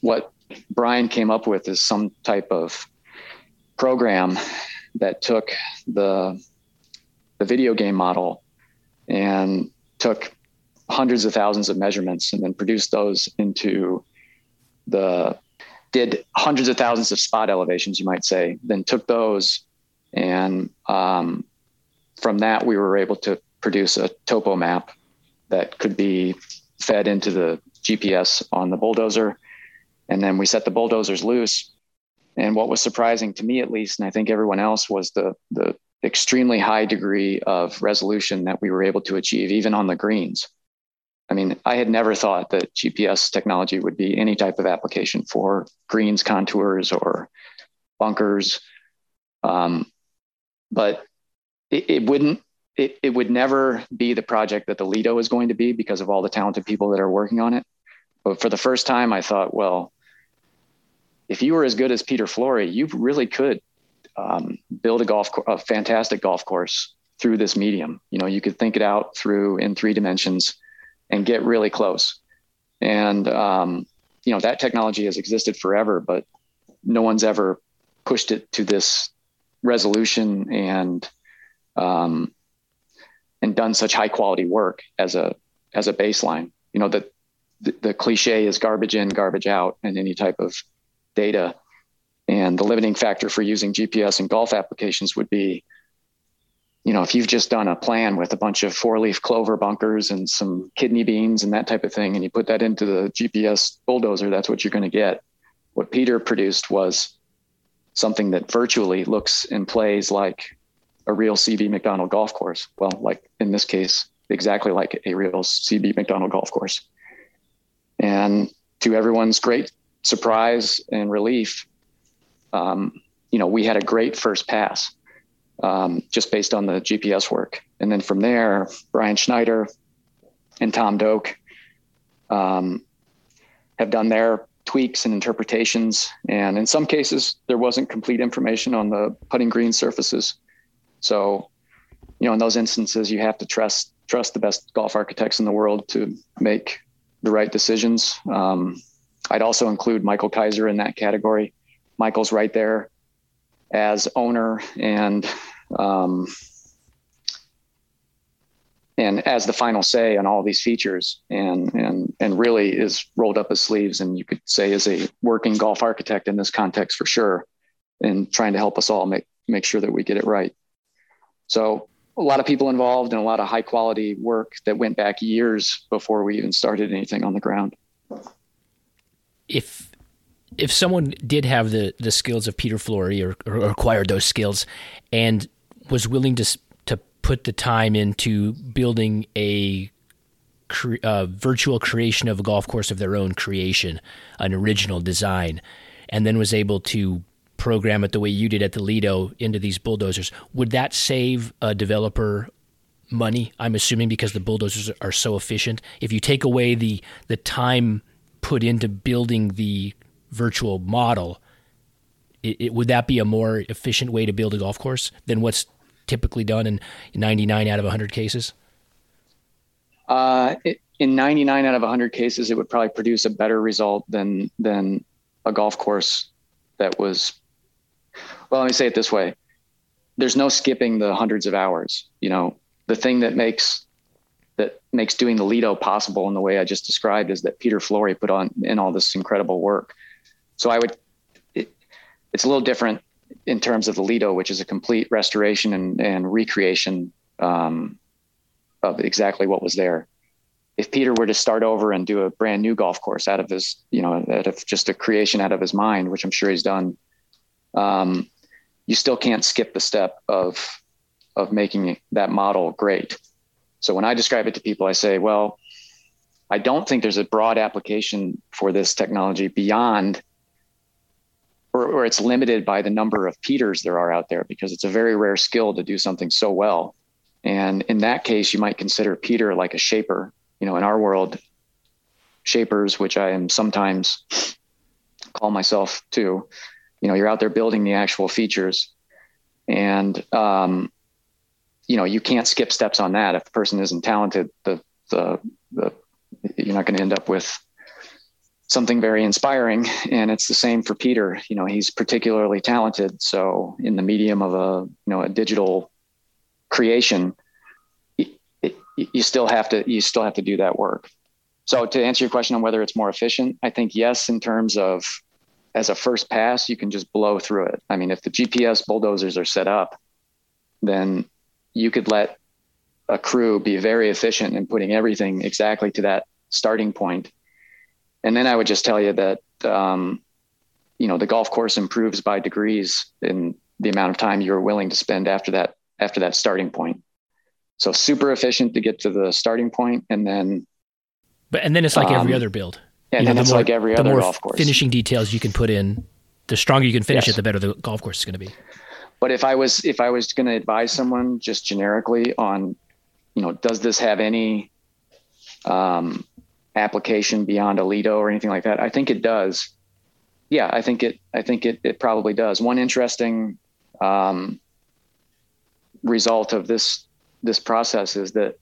what brian came up with is some type of program that took the the video game model and took hundreds of thousands of measurements and then produced those into the did hundreds of thousands of spot elevations you might say then took those and um, from that, we were able to produce a topo map that could be fed into the GPS on the bulldozer. And then we set the bulldozers loose. And what was surprising to me, at least, and I think everyone else, was the, the extremely high degree of resolution that we were able to achieve, even on the greens. I mean, I had never thought that GPS technology would be any type of application for greens contours or bunkers. Um, but it, it wouldn't it, it would never be the project that the Lido is going to be because of all the talented people that are working on it. But for the first time, I thought, well, if you were as good as Peter Flory, you really could um, build a golf, a fantastic golf course through this medium. You know, you could think it out through in three dimensions and get really close. And um, you know that technology has existed forever, but no one's ever pushed it to this resolution and um, and done such high quality work as a as a baseline. You know that the, the cliche is garbage in, garbage out, and any type of data. And the limiting factor for using GPS in golf applications would be, you know, if you've just done a plan with a bunch of four leaf clover bunkers and some kidney beans and that type of thing, and you put that into the GPS bulldozer, that's what you're going to get. What Peter produced was something that virtually looks and plays like a real CB Macdonald golf course. Well, like in this case, exactly like a real CB Macdonald golf course. And to everyone's great surprise and relief, um, you know, we had a great first pass um, just based on the GPS work. And then from there, Brian Schneider and Tom Doak um, have done their tweaks and interpretations. And in some cases, there wasn't complete information on the putting green surfaces. So, you know, in those instances, you have to trust trust the best golf architects in the world to make the right decisions. Um, I'd also include Michael Keiser in that category. Michael's right there as owner and um, and as the final say on all these features and and and really is rolled up his sleeves and you could say is a working golf architect in this context for sure and trying to help us all make make sure that we get it right so a lot of people involved and a lot of high quality work that went back years before we even started anything on the ground. If if someone did have the the skills of Peter Flory or, or acquired those skills and was willing to to put the time into building a uh, virtual creation of a golf course of their own creation, an original design, and then was able to program it the way you did at the Lido into these bulldozers, would that save a developer money? I'm assuming because the bulldozers are so efficient. If you take away the the time put into building the virtual model, it, it, would that be a more efficient way to build a golf course than what's typically done in 99 out of 100 cases? Uh, in 99 out of 100 cases, it would probably produce a better result than than a golf course that was. Well, let me say it this way: there's no skipping the hundreds of hours. You know, the thing that makes that makes doing the Lido possible in the way I just described is that Peter Flory put on in all this incredible work. So I would, it, it's a little different in terms of the Lido, which is a complete restoration and, and recreation um, of exactly what was there. If Peter were to start over and do a brand new golf course out of his, you know, out of just a creation out of his mind, which I'm sure he's done, um, you still can't skip the step of of making that model great. So when I describe it to people, I say, well, I don't think there's a broad application for this technology beyond or, or it's limited by the number of Peters there are out there because it's a very rare skill to do something so well. And in that case, you might consider Peter like a shaper. You know, in our world, shapers, which I am sometimes call myself too, you know, you're out there building the actual features. And um, you know, you can't skip steps on that. If the person isn't talented, the the the you're not going to end up with something very inspiring. And it's the same for Peter. You know, he's particularly talented. So in the medium of a you know a digital creation, you still have to you still have to do that work. So to answer your question on whether it's more efficient, I think yes, in terms of as a first pass, you can just blow through it. I mean, if the GPS bulldozers are set up, then you could let a crew be very efficient in putting everything exactly to that starting point. And then I would just tell you that, um, you know, the golf course improves by degrees in the amount of time you're willing to spend after that, after that starting point. So super efficient to get to the starting point and then. But, and then it's like um, every other build. And you know, it's more, like every other golf course. Finishing details you can put in, the stronger you can finish yes. it, the better the golf course is going to be. But if I was if I was going to advise someone just generically on, you know, does this have any um, application beyond a Lido or anything like that? I think it does. Yeah, I think it. I think it. It probably does. One interesting um, result of this this process is that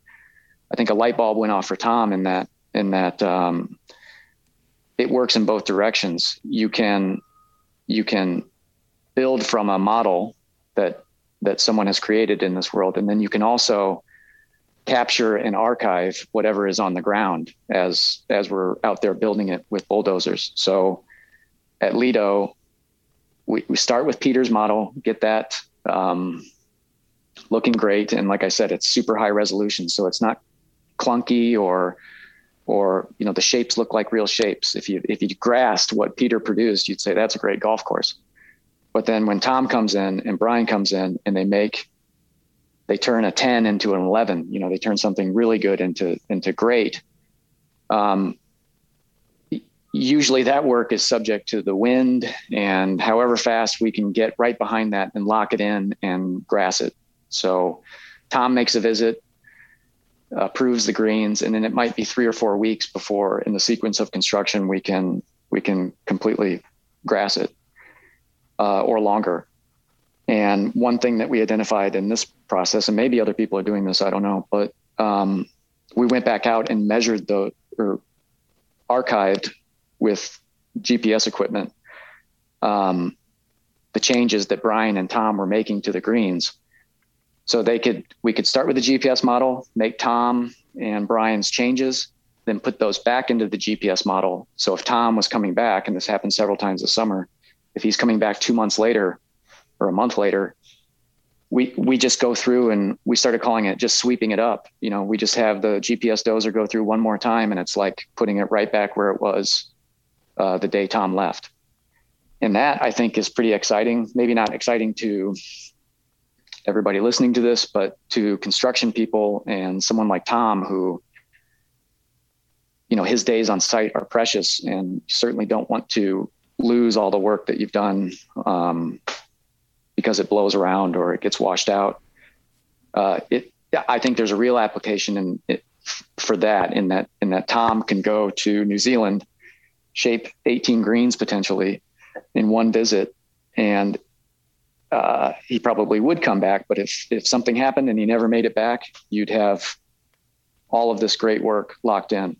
I think a light bulb went off for Tom in that in that um, it works in both directions. You can you can build from a model that that someone has created in this world and then you can also capture and archive whatever is on the ground as as we're out there building it with bulldozers so at lido we, we start with peter's model get that um, looking great and like i said it's super high resolution so it's not clunky or or you know the shapes look like real shapes if you if you grasped what peter produced you'd say that's a great golf course but then when Tom comes in and Brian comes in and they make, they turn a 10 into an 11, you know, they turn something really good into, into great. Um, usually that work is subject to the wind and however fast we can get right behind that and lock it in and grass it. So Tom makes a visit, approves the greens, and then it might be three or four weeks before in the sequence of construction, we can, we can completely grass it uh, or longer. And one thing that we identified in this process, and maybe other people are doing this, I don't know, but um, we went back out and measured the or archived with GPS equipment um, the changes that Brian and Tom were making to the greens. So they could we could start with the GPS model, make Tom and Brian's changes, then put those back into the GPS model. So if Tom was coming back, and this happened several times this summer, if he's coming back two months later or a month later, we we just go through and we started calling it just sweeping it up. You know, we just have the GPS dozer go through one more time, and it's like putting it right back where it was uh, the day Tom left. And that I think is pretty exciting. Maybe not exciting to everybody listening to this, but to construction people and someone like Tom who you know his days on site are precious and certainly don't want to lose all the work that you've done um, because it blows around or it gets washed out. Uh, it, I think there's a real application in it for that. In that, in that Tom can go to New Zealand, shape 18 greens potentially in one visit, and uh, he probably would come back. But if if something happened and he never made it back, you'd have all of this great work locked in.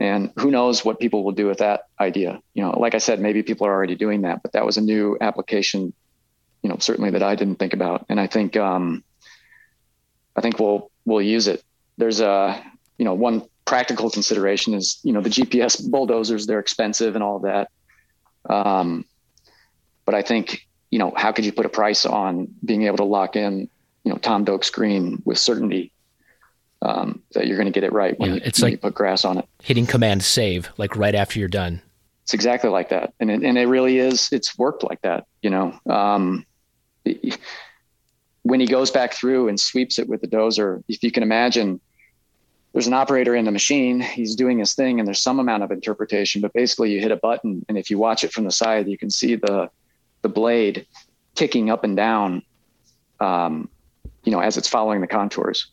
And who knows what people will do with that idea? You know, like I said, maybe people are already doing that, but that was a new application, you know, certainly that I didn't think about. And I think, um, I think we'll we'll use it. There's a, you know, one practical consideration is, you know, the GPS bulldozers, they're expensive and all of that. Um, but I think, you know, how could you put a price on being able to lock in, you know, Tom Doak's green with certainty um, that you're going to get it right when, yeah, it's when like you put grass on it. Hitting command save, like right after you're done. It's exactly like that. And it, and it really is, it's worked like that, you know, um, when he goes back through and sweeps it with the dozer, if you can imagine, there's an operator in the machine, he's doing his thing, and there's some amount of interpretation, but basically you hit a button, and if you watch it from the side, you can see the the blade ticking up and down, um, you know, as it's following the contours,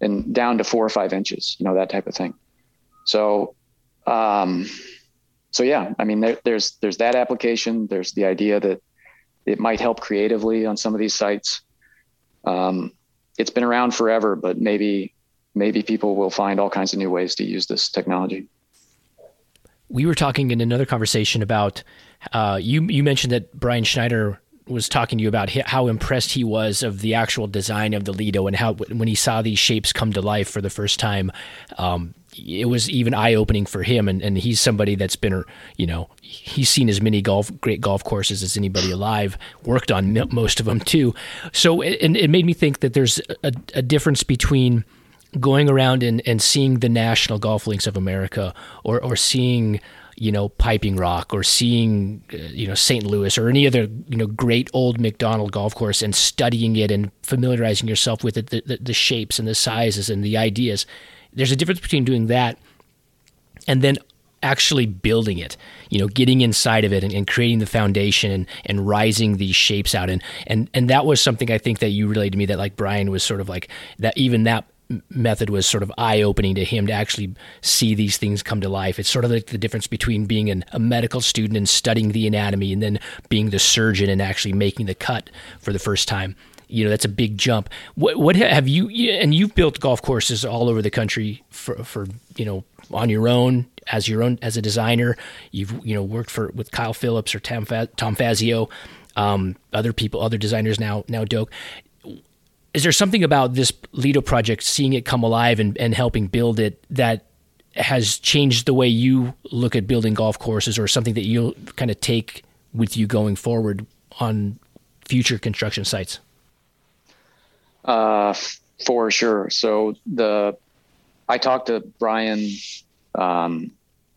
and down to four or five inches, you know, that type of thing. So, um, so yeah, I mean, there, there's there's that application. There's the idea that it might help creatively on some of these sites. Um, it's been around forever, but maybe maybe people will find all kinds of new ways to use this technology. We were talking in another conversation about uh, you. You mentioned that Brian Schneider was talking to you about how impressed he was of the actual design of the Lido and how when he saw these shapes come to life for the first time, um, it was even eye opening for him. And, and he's somebody that's been, you know, he's seen as many golf, great golf courses as anybody alive, worked on most of them too. So, and it made me think that there's a, a difference between going around and, and seeing the national golf links of America or, or seeing, you know, Piping Rock or seeing, uh, you know, St. Louis or any other, you know, great old Macdonald golf course and studying it and familiarizing yourself with it, the, the, the shapes and the sizes and the ideas. There's a difference between doing that and then actually building it, you know, getting inside of it and, and, creating the foundation and, and rising these shapes out. And, and, and that was something I think that you relayed to me that like Brian was sort of like that, even that method was sort of eye opening to him to actually see these things come to life. It's sort of like the difference between being an, a medical student and studying the anatomy and then being the surgeon and actually making the cut for the first time. You know, that's a big jump. What, what have you, and you've built golf courses all over the country for, for, you know, on your own as your own, as a designer. You've, you know, worked for, with Kyle Phillips or Tom, Tom Fazio, um, other people, other designers now, now Doak is there something about this Lido project, seeing it come alive and, and helping build it, that has changed the way you look at building golf courses, or something that you'll kind of take with you going forward on future construction sites? Uh, for sure. So the I talked to Brian um,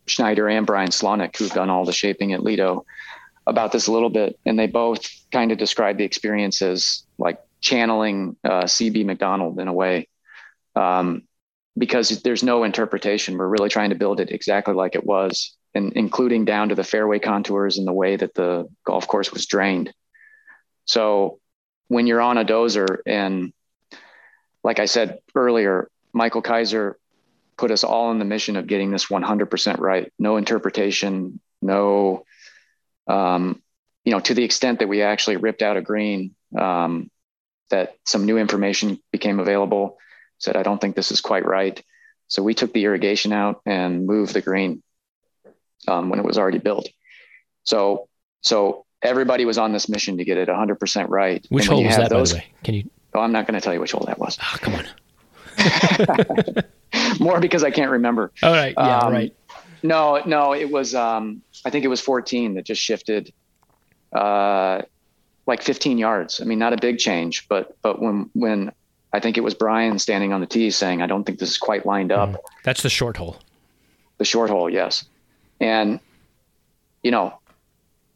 Schneider and Brian Slawnik, who've done all the shaping at Lido, about this a little bit, and they both kind of described the experience as like channeling uh, CB Macdonald in a way, um, because there's no interpretation. We're really trying to build it exactly like it was, and including down to the fairway contours and the way that the golf course was drained. So when you're on a dozer, and like I said earlier, Michael Keiser put us all in the mission of getting this 100% right. No interpretation, no, um, you know, to the extent that we actually ripped out a green, um, that some new information became available. Said, I don't think this is quite right. So we took the irrigation out and moved the green um, when it was already built. So, so everybody was on this mission to get it 100% right. Which hole was that, those, by the way? Can you? Oh, I'm not going to tell you which hole that was. Oh, come on. (laughs) (laughs) More because I can't remember. All right. Yeah. Um, right. No, no, it was. Um, I think it was 14 that just shifted. Uh, like 15 yards. I mean, not a big change, but but when when I think it was Brian standing on the tee saying, "I don't think this is quite lined up." Mm, that's the short hole. The short hole, yes, and you know,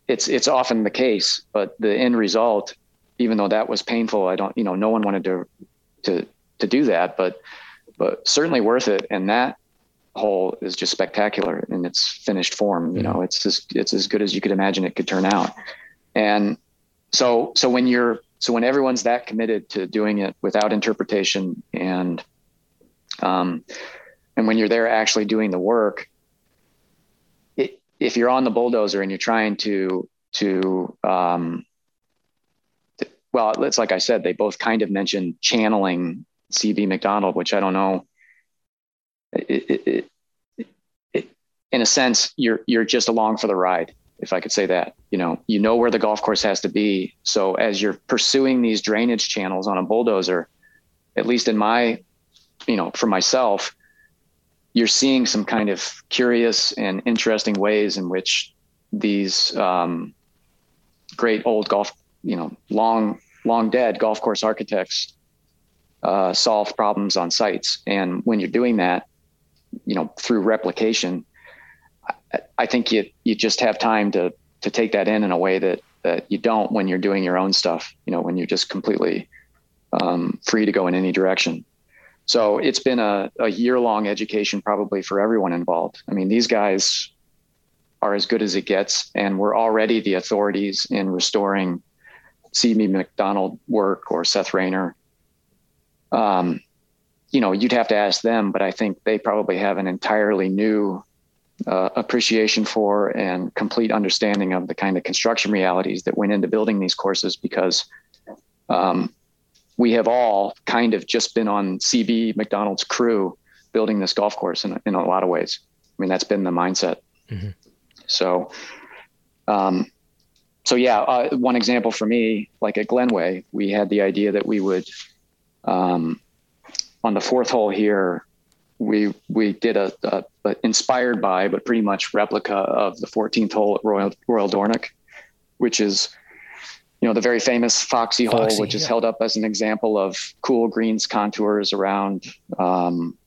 it's it's often the case, but the end result, even though that was painful, I don't, you know, no one wanted to to to do that, but but certainly worth it. And that hole is just spectacular in its finished form. You mm. know, it's just it's as good as you could imagine it could turn out, and so so when you're so when everyone's that committed to doing it without interpretation and um, and when you're there actually doing the work it, if you're on the bulldozer and you're trying to to um, well it's like i said they both kind of mentioned channeling cb macdonald which i don't know. It, it, in a sense, you're you're just along for the ride, if I could say that. You know, you know where the golf course has to be. So as you're pursuing these drainage channels on a bulldozer, at least in my, you know, for myself, you're seeing some kind of curious and interesting ways in which these um, great old golf, you know, long long dead golf course architects uh, solve problems on sites. And when you're doing that, you know, through replication, I, think you you just have time to to take that in in a way that that you don't when you're doing your own stuff. You know, when you're just completely um, free to go in any direction. So it's been a, a year long education probably for everyone involved. I mean, these guys are as good as it gets, and we're already the authorities in restoring CB Macdonald work or Seth Rayner. Um, you know, you'd have to ask them, but I think they probably have an entirely new uh, appreciation for and complete understanding of the kind of construction realities that went into building these courses because um, we have all kind of just been on CB Macdonald's crew building this golf course in, in a lot of ways. I mean, that's been the mindset. Mm-hmm. So, um, so yeah, uh, one example for me, like at Glenway, we had the idea that we would, um, on the fourth hole here, we we did a, a, a, inspired by, but pretty much replica of the 14th hole at Royal Royal Dornoch, which is, you know, the very famous Foxy, Foxy hole, which yeah. is held up as an example of cool greens contours around, um,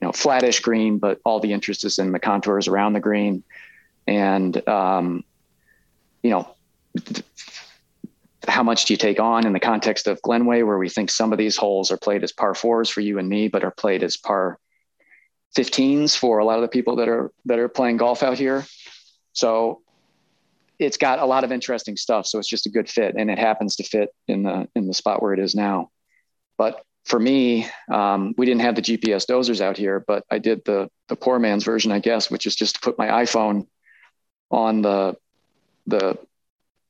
you know, flattish green, but all the interest is in the contours around the green, and um, you know, how much do you take on in the context of Glenway, where we think some of these holes are played as par fours for you and me, but are played as par 15s for a lot of the people that are that are playing golf out here. So it's got a lot of interesting stuff. So it's just a good fit, and it happens to fit in the in the spot where it is now. But for me, um, we didn't have the GPS dozers out here, but I did the the poor man's version, I guess, which is just to put my iPhone on the the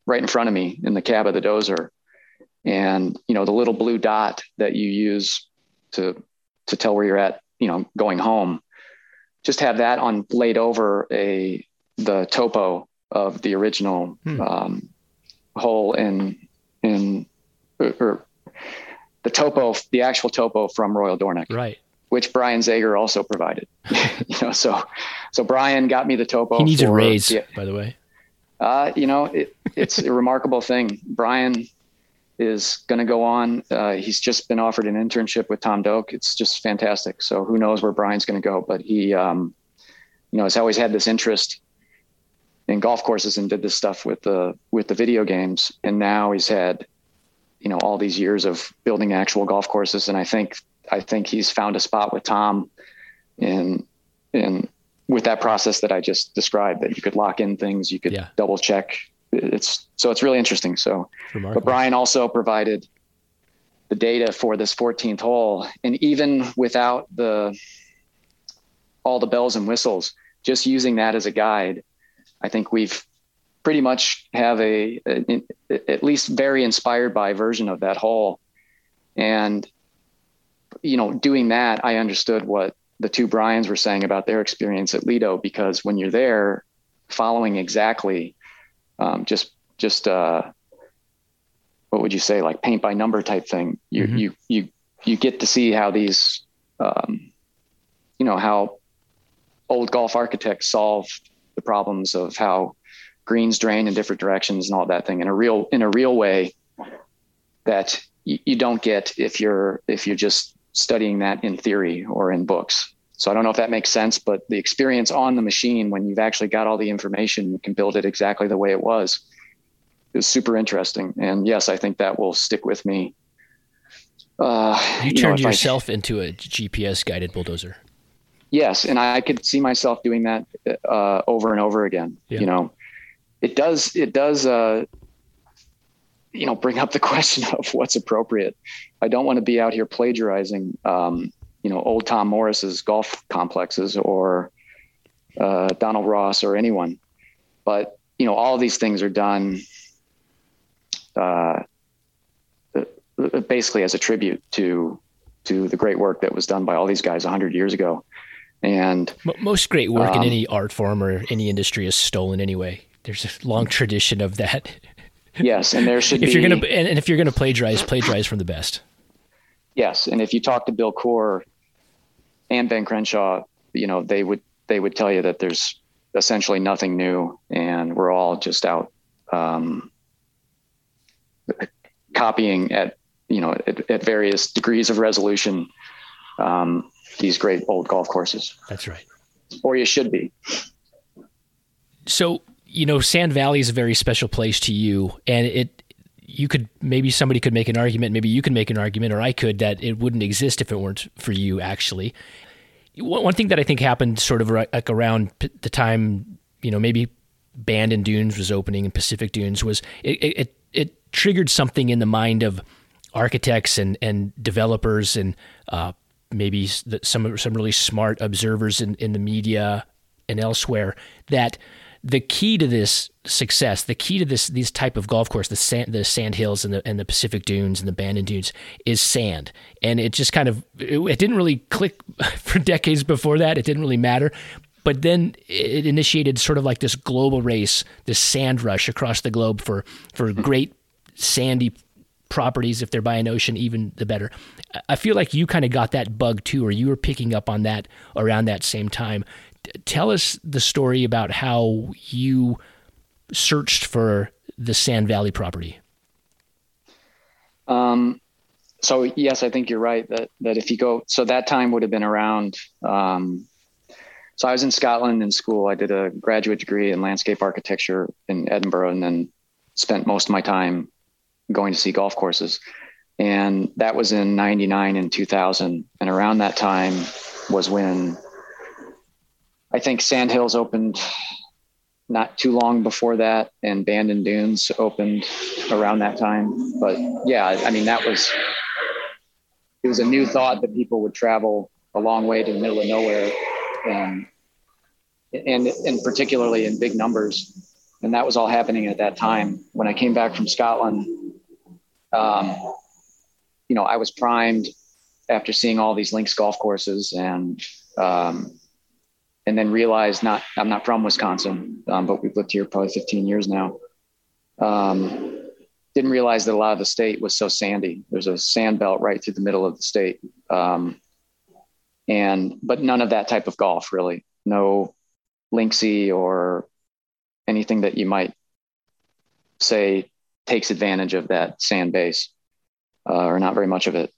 right in front of me in the cab of the dozer and you know the little blue dot that you use to to tell where you're at you know going home just have that on laid over a the topo of the original hmm. um, hole in in or, or, the topo the actual topo from royal Dornoch. right which brian zager also provided (laughs) you know so so brian got me the topo he needs a raise the, by the way uh, you know, it, it's a (laughs) remarkable thing. Brian is going to go on. Uh, he's just been offered an internship with Tom Doak. It's just fantastic. So who knows where Brian's going to go? But he, um, you know, has always had this interest in golf courses and did this stuff with the with the video games. And now he's had, you know, all these years of building actual golf courses. And I think I think he's found a spot with Tom in in with that process that I just described, that you could lock in things, you could yeah. double check. It's so it's really interesting. So, Remarkable. but Brian also provided the data for this 14th hole, and even without the all the bells and whistles, just using that as a guide, I think we've pretty much have a, a, a at least very inspired by version of that hole, and you know, doing that, I understood what the two Brians were saying about their experience at Lido, because when you're there, following exactly, um, just just uh, what would you say, like paint by number type thing, you mm-hmm. you you you get to see how these, um, you know, how old golf architects solve the problems of how greens drain in different directions and all that thing in a real in a real way that you, you don't get if you're if you're just studying that in theory or in books. So I don't know if that makes sense, but the experience on the machine when you've actually got all the information, you can build it exactly the way it was, is super interesting. And yes, I think that will stick with me. Uh, you, you turned know, yourself I, into a GPS guided bulldozer. Yes, and I could see myself doing that uh, over and over again. Yeah. You know, it does. It does. Uh, you know, bring up the (laughs) question of what's appropriate. I don't want to be out here plagiarizing, um, you know, old Tom Morris's golf complexes or uh, Donald Ross or anyone. But you know, all these things are done uh, basically as a tribute to to the great work that was done by all these guys 100 years ago. And most great work um, in any art form or any industry is stolen anyway. There's a long (laughs) tradition of that. Yes, and there should if be, you're gonna and if you're gonna plagiarize, plagiarize from the best. Yes, and if you talk to Bill Coore and Ben Crenshaw, you know they would they would tell you that there's essentially nothing new, and we're all just out um, copying at you know at, at various degrees of resolution um, these great old golf courses. That's right. Or you should be. So you know, Sand Valley is a very special place to you, and it you could maybe somebody could make an argument, maybe you could make an argument, or I could that it wouldn't exist if it weren't for you. Actually, one thing that I think happened sort of like around the time, you know, maybe Bandon Dunes was opening and Pacific Dunes was it, it, it triggered something in the mind of architects and, and developers and uh, maybe some some really smart observers in, in the media and elsewhere that the key to this success, the key to this these type of golf course, the sand, the sand hills and the and the Pacific Dunes and the Bandon Dunes, is sand. And it just kind of it, it didn't really click (laughs) for decades before that. It didn't really matter. But then it initiated sort of like this global race, this sand rush across the globe for for hmm. great sandy properties. If they're by an ocean, even the better. I feel like you kind of got that bug too, or you were picking up on that around that same time tell us the story about how you searched for the Sand Valley property. Um, so yes, I think you're right that that if you go, so that time would have been around. Um, so I was in Scotland in school. I did a graduate degree in landscape architecture in Edinburgh, and then spent most of my time going to see golf courses. And that was in '99 and 2000. And around that time was when I think Sandhills opened not too long before that, and Bandon Dunes opened around that time. But yeah, I mean that was it was a new thought that people would travel a long way to the middle of nowhere, and and and particularly in big numbers. And that was all happening at that time. When I came back from Scotland, um, you know, I was primed after seeing all these links golf courses and um, and then realized not I'm not from Wisconsin, um, but we've lived here probably 15 years now. Um, didn't realize that a lot of the state was so sandy. There's a sand belt right through the middle of the state, um, and but none of that type of golf really. No linksy or anything that you might say takes advantage of that sand base, uh, or not very much of it.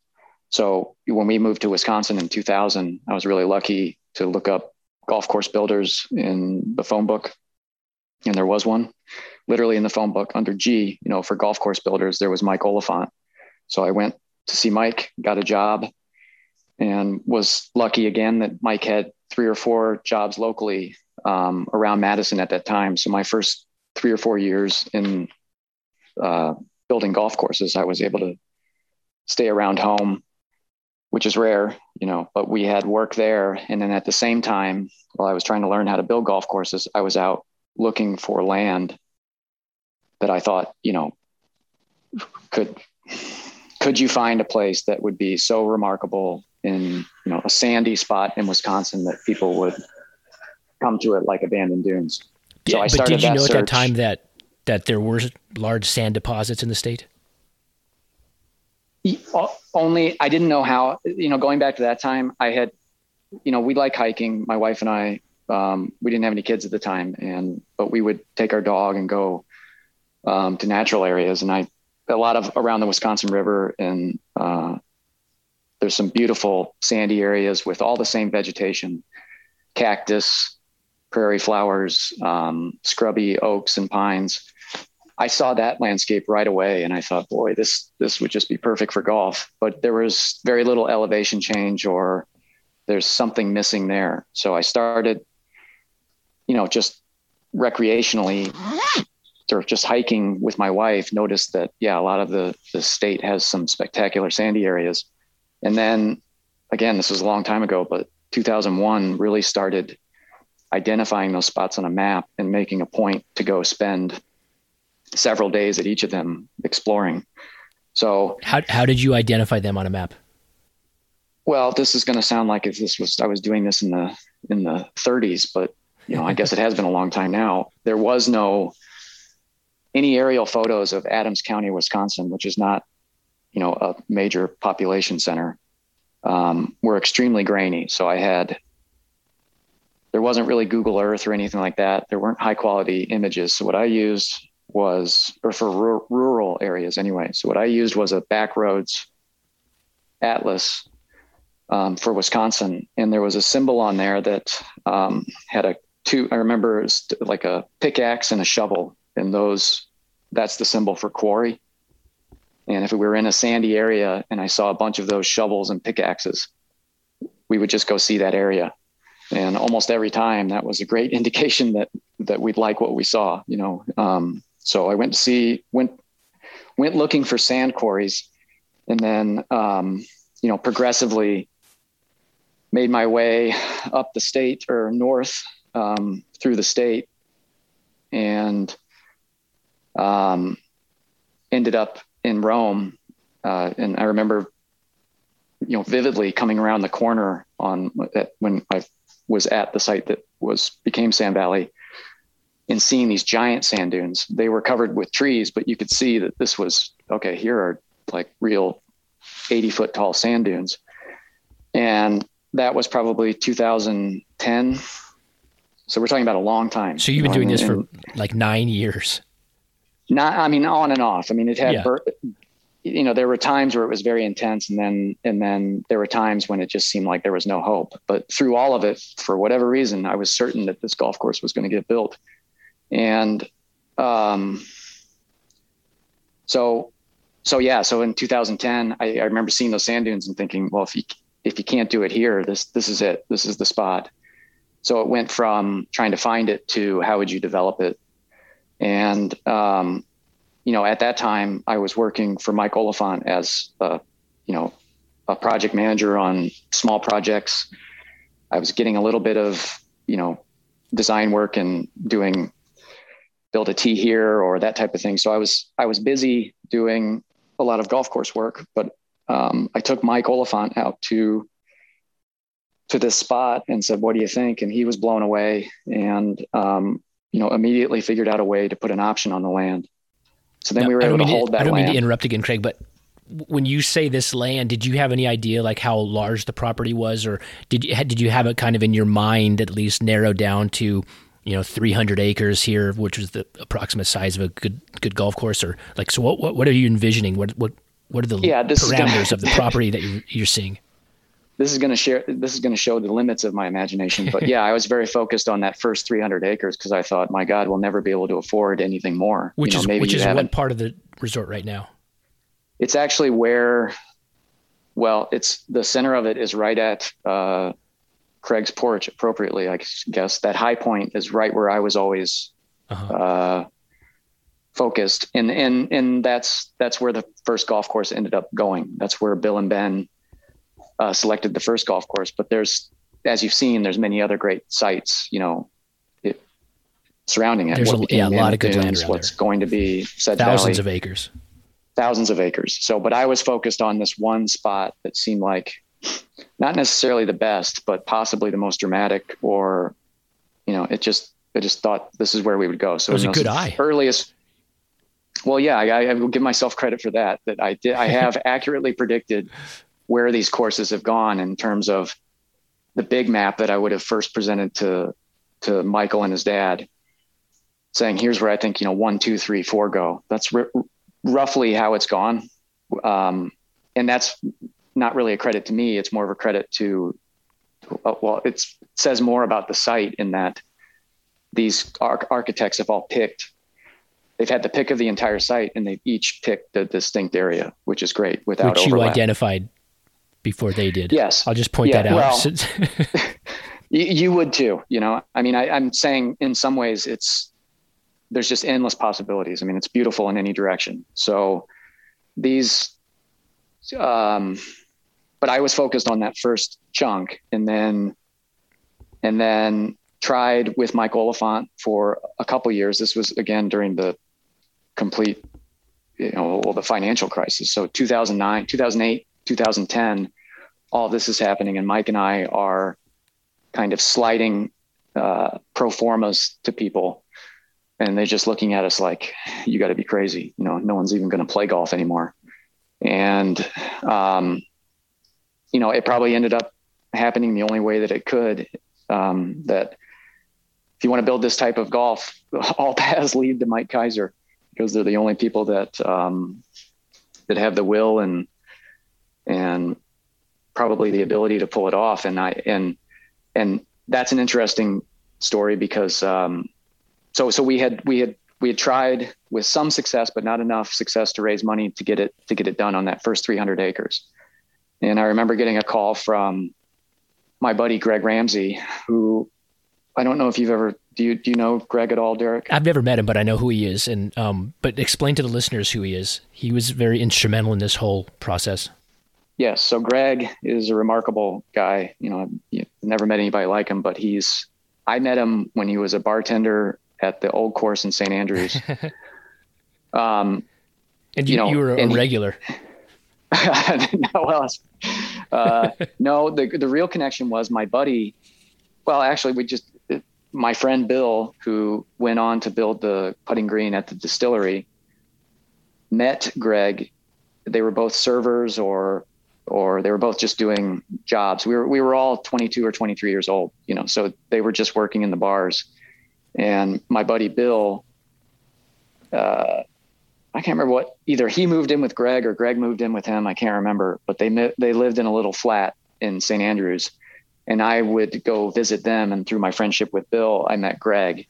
So when we moved to Wisconsin in 2000, I was really lucky to look up golf course builders in the phone book. And there was one literally in the phone book under G, you know, for golf course builders, there was Mike Oliphant. So I went to see Mike, got a job, and was lucky again that Mike had three or four jobs locally um, around Madison at that time. So my first three or four years in uh, building golf courses, I was able to stay around home which is rare, you know, but we had work there. And then at the same time, while I was trying to learn how to build golf courses, I was out looking for land that I thought, you know, could could you find a place that would be so remarkable in you know a sandy spot in Wisconsin that people would come to it like a Bandon Dunes? Yeah, so I but did you know search. at that time that that there were large sand deposits in the state? Only I didn't know how, you know, going back to that time, I had, you know, we like hiking, my wife and I, um, we didn't have any kids at the time and, but we would take our dog and go, um, to natural areas. And I, a lot of around the Wisconsin river and, uh, there's some beautiful sandy areas with all the same vegetation, cactus, prairie flowers, um, scrubby oaks and pines. I saw that landscape right away and I thought, boy, this this would just be perfect for golf. But there was very little elevation change or there's something missing there. So I started, you know, just recreationally or just hiking with my wife, noticed that yeah, a lot of the the state has some spectacular sandy areas. And then again, this was a long time ago, but 2001 really started identifying those spots on a map and making a point to go spend several days at each of them exploring. So how how did you identify them on a map? well, this is going to sound like if this was I was doing this in the in the 30s, but you know, I guess it has been a long time now. There was no any aerial photos of Adams County, Wisconsin, which is not, you know, a major population center, um, were extremely grainy. So I had there wasn't really Google Earth or anything like that. There weren't high quality images. So what I used was, or for r- rural areas anyway. So what I used was a backroads atlas um, for Wisconsin, and there was a symbol on there that um, had a two. I remember it was like a pickaxe and a shovel, and those that's the symbol for quarry. And if we were in a sandy area and I saw a bunch of those shovels and pickaxes, we would just go see that area. And almost every time, that was a great (laughs) indication that that we'd like what we saw. You know, um, so I went to see went went looking for sand quarries, and then um, you know progressively made my way up the state or north um, through the state and um, ended up in Rome. Uh, and I remember, you know, vividly coming around the corner on when I was at the site that was became Sand Valley and seeing these giant sand dunes. They were covered with trees, but you could see that this was okay. Here are like real 80 foot tall sand dunes. And that was probably 2010. So we're talking about a long time. So you've been doing this for like nine years. Not, I mean, on and off. I mean, it had, yeah. you know, there were times where it was very intense, and then and then there were times when it just seemed like there was no hope. But through all of it, for whatever reason, I was certain that this golf course was going to get built, and um, so so yeah. So in 2010, I, I remember seeing those sand dunes and thinking, well, if you if you can't do it here, this this is it. This is the spot. So it went from trying to find it to how would you develop it, and um, you know at that time I was working for Mike Oliphant as a you know a project manager on small projects. I was getting a little bit of you know design work and doing build a tee here or that type of thing. So I was I was busy doing a lot of golf course work, but um, I took Mike Oliphant out to to this spot and said, "What do you think?" And he was blown away, and um, you know, immediately figured out a way to put an option on the land. So then we were able to hold to, that. I don't land. mean to interrupt again, Craig, but when you say this land, did you have any idea like how large the property was, or did you did you have it kind of in your mind at least narrowed down to you know 300 acres here, which was the approximate size of a good good golf course, or like so? What what, what are you envisioning? What what what are the yeah, parameters gonna, of the property that you're, you're seeing? This is going to share. This is going to show the limits of my imagination. But yeah, I was very focused on that first 300 acres because I thought, my God, we'll never be able to afford anything more. Which you know, is which is what part of the resort right now? It's actually where. Well, it's the center of it is right at uh, Craig's porch. Appropriately, I guess that high point is right where I was always uh-huh. uh, focused and and and that's that's where the first golf course ended up going that's where bill and ben uh, selected the first golf course but there's as you've seen there's many other great sites you know it, surrounding it there's a, yeah, a lot of good land what's there. going to be said thousands Valley, of acres thousands of acres so but i was focused on this one spot that seemed like not necessarily the best but possibly the most dramatic or you know it just I just thought this is where we would go. So it was a good eye. Earliest, well, yeah, I, I will give myself credit for that. That I did. I have (laughs) accurately predicted where these courses have gone in terms of the big map that I would have first presented to to Michael and his dad, saying, "Here's where I think you know one, two, three, four go." That's r- roughly how it's gone, um, and that's not really a credit to me. It's more of a credit to, uh, well, it says more about the site in that these arch- architects have all picked they've had the pick of the entire site and they've each picked a distinct area, which is great without which overlap. you identified before they did. Yes, I'll just point yeah, that out. Well, (laughs) you, you, would too. You know, I mean, I, I'm saying in some ways it's there's just endless possibilities. I mean, it's beautiful in any direction. So these, um, but I was focused on that first chunk, and then, and then tried with Mike Oliphant for a couple years. This was again during the complete, you know, well, the financial crisis. So 2009, 2008, 2010, all this is happening, and Mike and I are kind of sliding uh, pro formas to people, and they're just looking at us like, "You got to be crazy!" You know, no one's even going to play golf anymore. And um, you know, it probably ended up happening the only way that it could. Um, that if you want to build this type of golf, (laughs) all paths lead to Mike Keiser because they're the only people that um, that have the will and and probably the ability to pull it off. And I and and that's an interesting story because um, so so we had we had we had tried with some success, but not enough success to raise money to get it to get it done on that first 300 acres. And I remember getting a call from my buddy Greg Ramsey, who I don't know if you've ever do you do you know Greg at all, Derek? I've never met him, but I know who he is. And um, but explain to the listeners who he is. He was very instrumental in this whole process. Yes. So Greg is a remarkable guy. You know, I've never met anybody like him, but he's, I met him when he was a bartender at the old course in St. Andrews. (laughs) um, and you, you, know, you were a regular. He, (laughs) no, else. Uh, (laughs) no, the, the real connection was my buddy. Well, actually we just, my friend Bill, who went on to build the putting green at the distillery, met Greg. They were both servers or or they were both just doing jobs. We were we were all 22 or 23 years old, you know, so they were just working in the bars. And my buddy Bill, uh, I can't remember what either he moved in with Greg or Greg moved in with him. I can't remember, but they they lived in a little flat in St. Andrews, and I would go visit them. And through my friendship with Bill, I met Greg,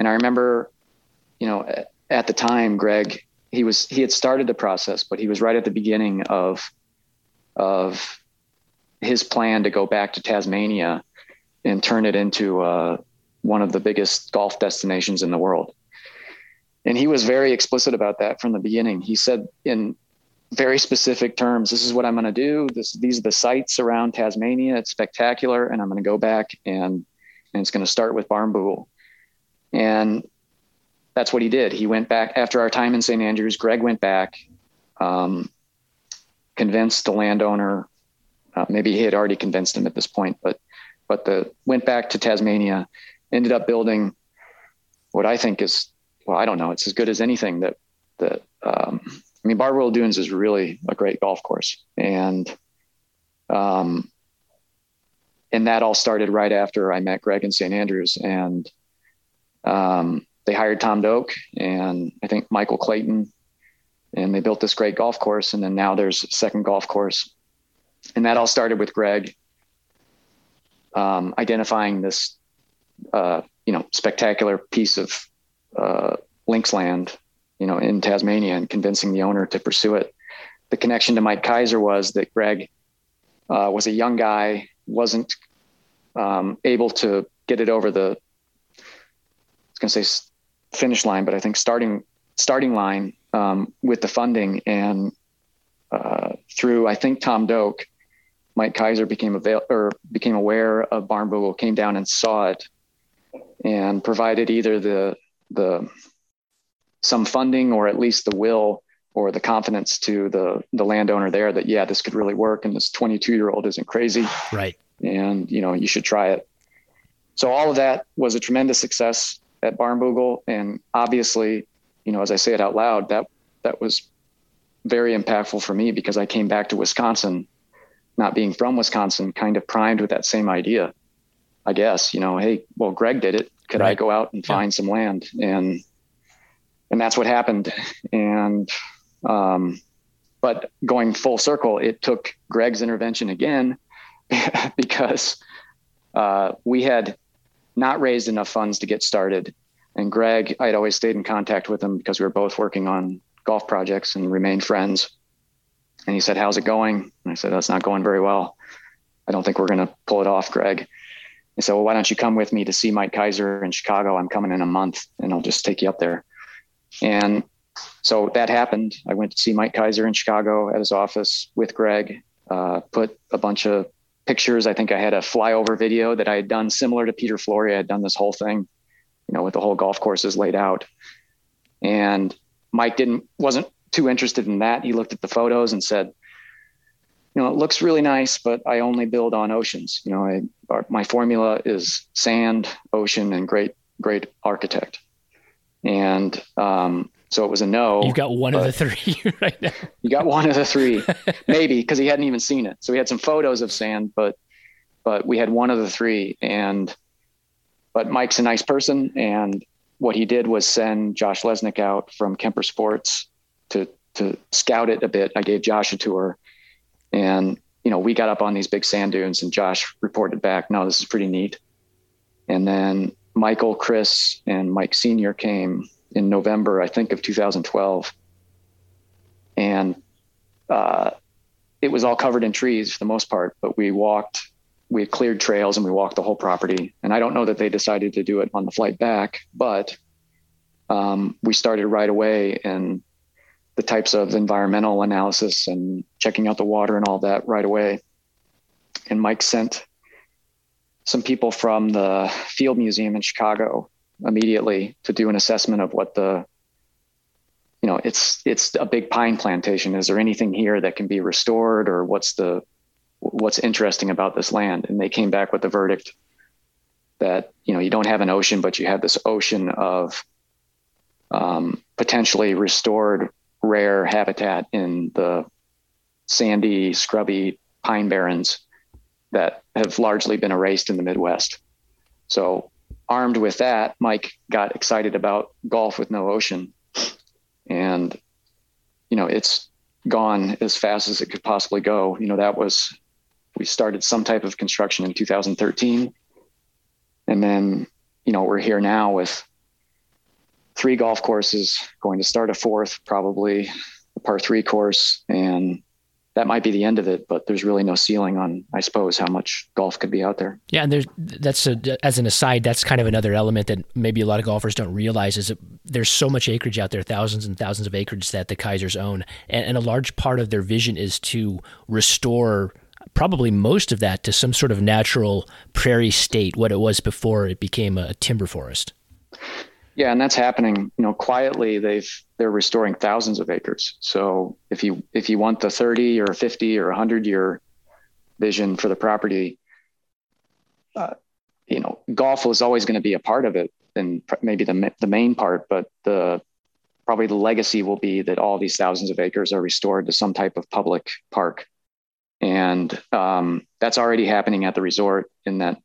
and I remember, you know, at the time, Greg he was he had started the process, but he was right at the beginning of of his plan to go back to Tasmania and turn it into uh, one of the biggest golf destinations in the world. And he was very explicit about that from the beginning. He said in very specific terms, this is what I'm going to do. This, these are the sites around Tasmania. It's spectacular. And I'm going to go back and, and it's going to start with Barnbougle. And that's what he did. He went back after our time in St. Andrews. Greg went back, um, convinced the landowner. Uh, maybe he had already convinced him at this point, but but the went back to Tasmania, ended up building what I think is well, I don't know, it's as good as anything that that um, I mean, Barnbougle Dunes is really a great golf course, and um, and that all started right after I met Greg in St. Andrews, and um, they hired Tom Doak and I think Michael Clayton. And they built this great golf course. And then now there's a second golf course. And that all started with greg um, identifying this uh, you know spectacular piece of uh, links land you know in tasmania and convincing the owner to pursue it the connection to mike Keiser was that greg uh, was a young guy wasn't um, able to get it over the i was going to say finish line but i think starting starting line um, with the funding. And uh, through, I think, Tom Doak, Mike Keiser became avail- or became aware of Barnbougle, came down and saw it, and provided either the the some funding or at least the will or the confidence to the the landowner there that yeah this could really work and this 22 year old isn't crazy right and you know you should try it so all of that was a tremendous success at Barnbougle and obviously you know, as I say it out loud, that that was very impactful for me because I came back to Wisconsin, not being from Wisconsin, kind of primed with that same idea. I guess, you know, hey, well, Greg did it. Could right. I go out and find yeah. some land? And and that's what happened. And um, but going full circle, it took Greg's intervention again (laughs) because uh, we had not raised enough funds to get started and Greg, I'd always stayed in contact with him because we were both working on golf projects and remained friends. And he said, How's it going? And I said, That's not going very well. I don't think we're going to pull it off, Greg. He said, Well, why don't you come with me to see Mike Keiser in Chicago? I'm coming in a month and I'll just take you up there. And so that happened. I went to see Mike Keiser in Chicago at his office with Greg, uh, put a bunch of pictures. I think I had a flyover video that I had done similar to Peter Flory. I had done this whole thing you know, with the whole golf courses laid out. And Mike didn't wasn't too interested in that. He looked at the photos and said, you know, it looks really nice, but I only build on oceans. You know, I, our, my formula is sand, ocean, and great, great architect. And um, so it was a no. You got one of the three (laughs) right now. You got one of the three, (laughs) maybe because he hadn't even seen it. So we had some photos of sand, but but we had one of the three. And but Mike's a nice person, and what he did was send Josh Lesnick out from Kemper Sports to to scout it a bit. I gave Josh a tour, and you know we got up on these big sand dunes, and Josh reported back, "No, this is pretty neat." And then Michael, Chris, and Mike Senior came in November, I think, of 2012, and uh, it was all covered in trees for the most part. But we walked we had cleared trails and we walked the whole property. And I don't know that they decided to do it on the flight back, but um, we started right away and the types of environmental analysis and checking out the water and all that right away. And Mike sent some people from the Field Museum in Chicago immediately to do an assessment of what the you know it's it's a big pine plantation is there anything here that can be restored or what's the what's interesting about this land and they came back with the verdict that you know you don't have an ocean but you have this ocean of um, potentially restored rare habitat in the sandy scrubby pine barrens that have largely been erased in the midwest. So armed with that mike got excited about golf with no ocean. And you know it's gone as fast as it could possibly go. You know that was we started some type of construction in 2013 and then you know we're here now with three golf courses going to start a fourth probably a par three course and that might be the end of it but there's really no ceiling on i suppose how much golf could be out there yeah and there's that's a, as an aside that's kind of another element that maybe a lot of golfers don't realize is that there's so much acreage out there thousands and thousands of acres that the Keisers own and, and a large part of their vision is to restore probably most of that to some sort of natural prairie state, what it was before it became a timber forest. Yeah, and that's happening. You know, quietly they've they're restoring thousands of acres. So if you if you want the 30 or 50 or 100 year vision for the property, uh, you know, golf was always going to be a part of it, and maybe the the main part. But the probably the legacy will be that all these thousands of acres are restored to some type of public park and um, that's already happening at the resort in that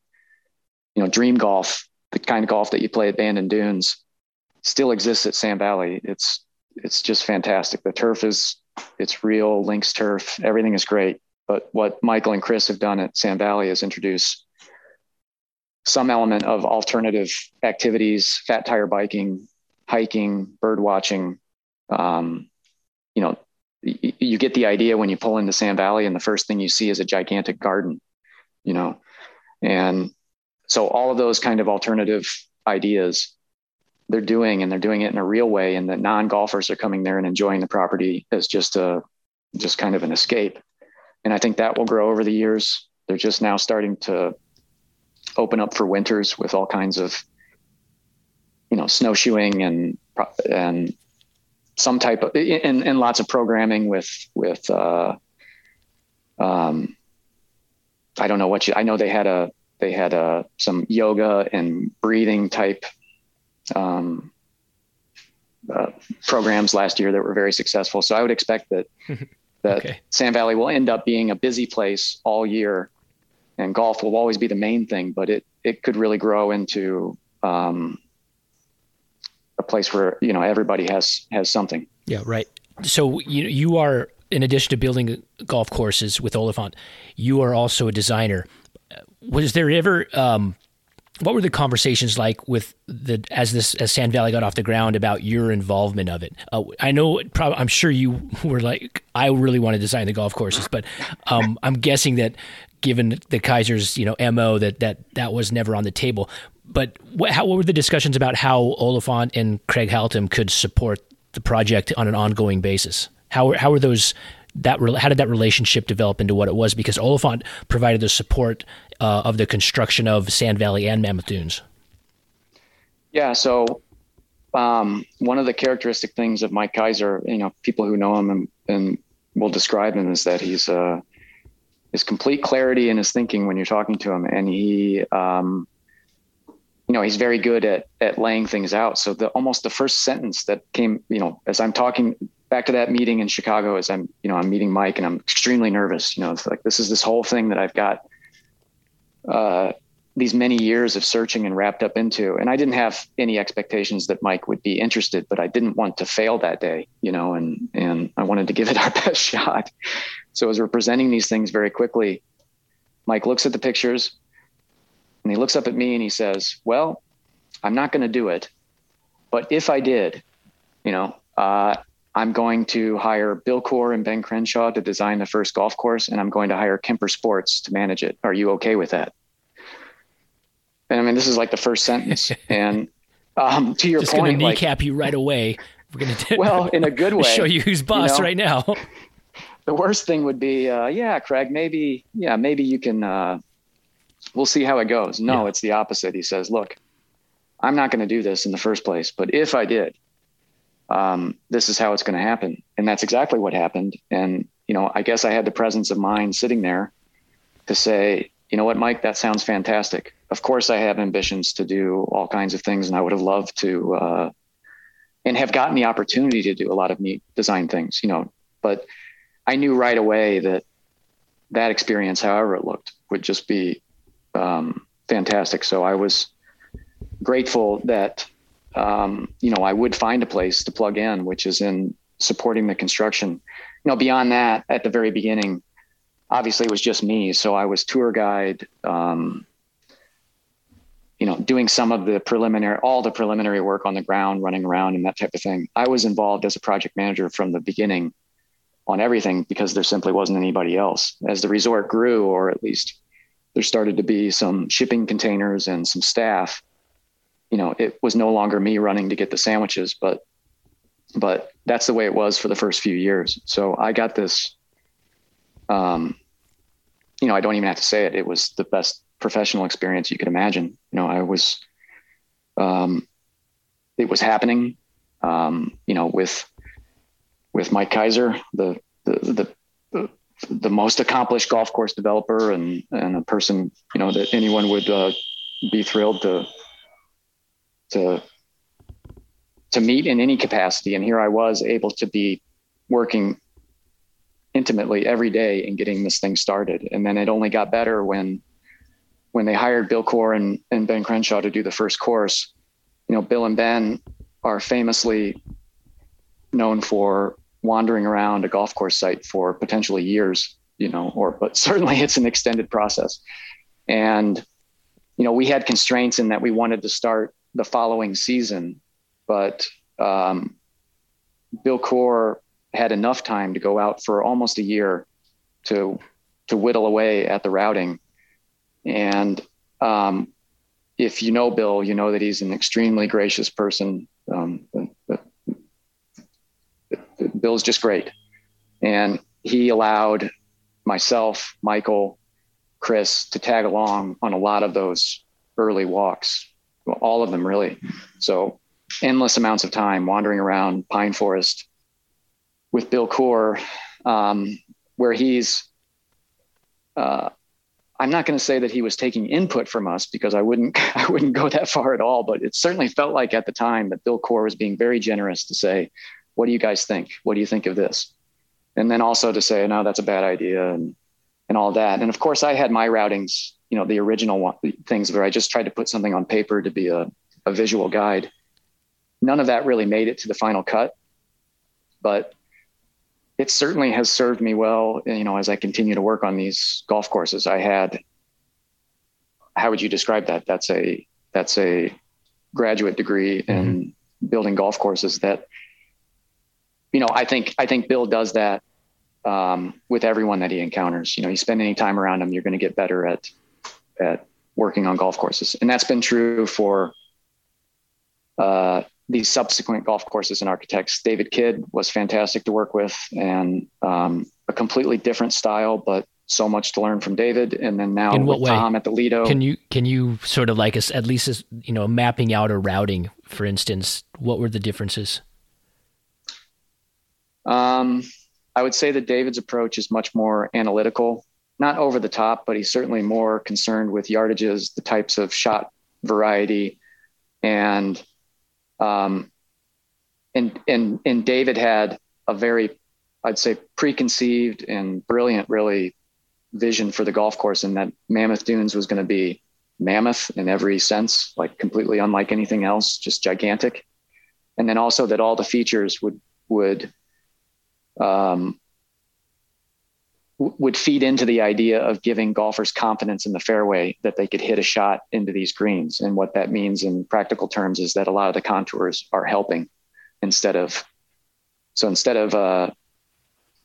you know dream golf the kind of golf that you play at bandon dunes still exists at sand valley. It's it's just fantastic. The turf is it's real links turf everything is great. But what michael and chris have done at sand valley is introduce some element of alternative activities fat tire biking hiking bird watching. Um, you know you get the idea when you pull into Sand Valley and the first thing you see is a gigantic garden, you know, and so all of those kind of alternative ideas they're doing and they're doing it in a real way and the non-golfers are coming there and enjoying the property as just a just kind of an escape. And i think that will grow over the years. They're just now starting to open up for winters with all kinds of you know snowshoeing and and some type of and, and lots of programming with with uh, um, I don't know what you I know they had a they had a some yoga and breathing type um, uh, programs last year that were very successful. So I would expect that (laughs) that okay. Sand Valley will end up being a busy place all year, and golf will always be the main thing. But it it could really grow into um, a place where you know everybody has has something. Yeah, right. So you you are in addition to building golf courses with Oliphant, you are also a designer. Was there ever um, what were the conversations like with the as this as Sand Valley got off the ground about your involvement of it? Uh, I know, probably, I'm sure you (laughs) were like, I really want to design the golf courses, but um, I'm guessing that given the Keiser's you know, mo that that that was never on the table but what, how, what were the discussions about how Oliphant and Craig Haltom could support the project on an ongoing basis? How how were those that how did that relationship develop into what it was? Because Oliphant provided the support uh, of the construction of Sand Valley and Mammoth Dunes. Yeah, so um, one of the characteristic things of Mike Keiser, you know, people who know him and, and will describe him is that he's a his complete clarity in his thinking when you're talking to him, and he, um, you know, he's very good at at laying things out. So the almost the first sentence that came, you know, as I'm talking back to that meeting in Chicago, as I'm, you know, I'm meeting Mike, and I'm extremely nervous. You know, it's like this is this whole thing that I've got. Uh, these many years of searching and wrapped up into. And I didn't have any expectations that Mike would be interested, but I didn't want to fail that day, you know, and and I wanted to give it our (laughs) best shot. So as we're presenting these things very quickly, Mike looks at the pictures and he looks up at me and he says, Well, I'm not going to do it. But if I did, you know, uh, I'm going to hire Bill Coore and Ben Crenshaw to design the first golf course, and I'm going to hire Kemper Sports to manage it. Are you okay with that? And I mean, this is like the first sentence. (laughs) And um, to your Just point, gonna kneecap like, you right away. We're gonna well, in a good (laughs) way, show you who's boss you know? right now. the worst thing would be, uh, yeah, Craig, maybe, yeah, maybe you can. Uh, we'll see how it goes. No, yeah. it's the opposite. He says, look, I'm not going to do this in the first place, but if I did, um, this is how it's going to happen, and that's exactly what happened. And you know, I guess I had the presence of mind sitting there to say, you know what, Mike, that sounds fantastic of course, I have ambitions to do all kinds of things, and I would have loved to, uh, and have gotten the opportunity to do a lot of neat design things, you know. But I knew right away that that experience, however it looked, would just be um, fantastic. So I was grateful that um, you know I would find a place to plug in, which is in supporting the construction. You know, beyond that, at the very beginning, obviously it was just me. So I was tour guide. Um, you know, doing some of the preliminary, all the preliminary work on the ground, running around and that type of thing. I was involved as a project manager from the beginning on everything because there simply wasn't anybody else. As the resort grew, or at least there started to be some shipping containers and some staff, you know, it was no longer me running to get the sandwiches, but but that's the way it was for the first few years. So I got this um, you know, I don't even have to say it. It was the best professional experience you could imagine. You know, I was, um, it was happening, um, you know, with, with Mike Keiser, the, the, the, the, most accomplished golf course developer and, and a person, you know, that anyone would uh, be thrilled to, to, to meet in any capacity. And here I was able to be working intimately every day and getting this thing started. And then it only got better when when they hired Bill Coore and, and Ben Crenshaw to do the first course, you know, Bill and Ben are famously known for wandering around a golf course site for potentially years, you know, or but (laughs) certainly it's an extended process. And, you know, we had constraints in that we wanted to start the following season, but um, Bill Coore had enough time to go out for almost a year to to whittle away at the routing and um, if you know Bill, you know that he's an extremely gracious person. Um, Bill's just great. And he allowed myself, Michael, Chris to tag along on a lot of those early walks, all of them really. So endless amounts of time wandering around Pine Forest with Bill Coore, um, where he's uh, I'm not going to say that he was taking input from us because I wouldn't (laughs) I wouldn't go that far at all, but it certainly felt like at the time that Bill Coore was being very generous to say, "What do you guys think? What do you think of this?" And then also to say, "No, that's a bad idea," and and all that. And of course, I had my routings, you know, the original one, things where I just tried to put something on paper to be a, a visual guide. None of that really made it to the final cut, but it certainly has served me well, you know, as I continue to work on these golf courses. I had, how would you describe that? That's a, that's a graduate degree mm-hmm. in building golf courses that, you know, I think, I think Bill does that um, with everyone that he encounters. You know, you spend any time around him, you're going to get better at, at working on golf courses. And that's been true for, uh, these subsequent golf courses and architects. David Kidd was fantastic to work with and um, a completely different style, but so much to learn from David. And then now with way? Tom at the Lido. Can you can you sort of like us at least as, you know mapping out a routing, for instance? What were the differences? Um, I would say that David's approach is much more analytical not over the top, but he's certainly more concerned with yardages, the types of shot variety, and um, and and and David had a very, I'd say, preconceived and brilliant, really, vision for the golf course, and that Mammoth Dunes was going to be mammoth in every sense, like completely unlike anything else, just gigantic, and then also that all the features would would um, would feed into the idea of giving golfers confidence in the fairway that they could hit a shot into these greens. And what that means in practical terms is that a lot of the contours are helping instead of, so instead of, uh,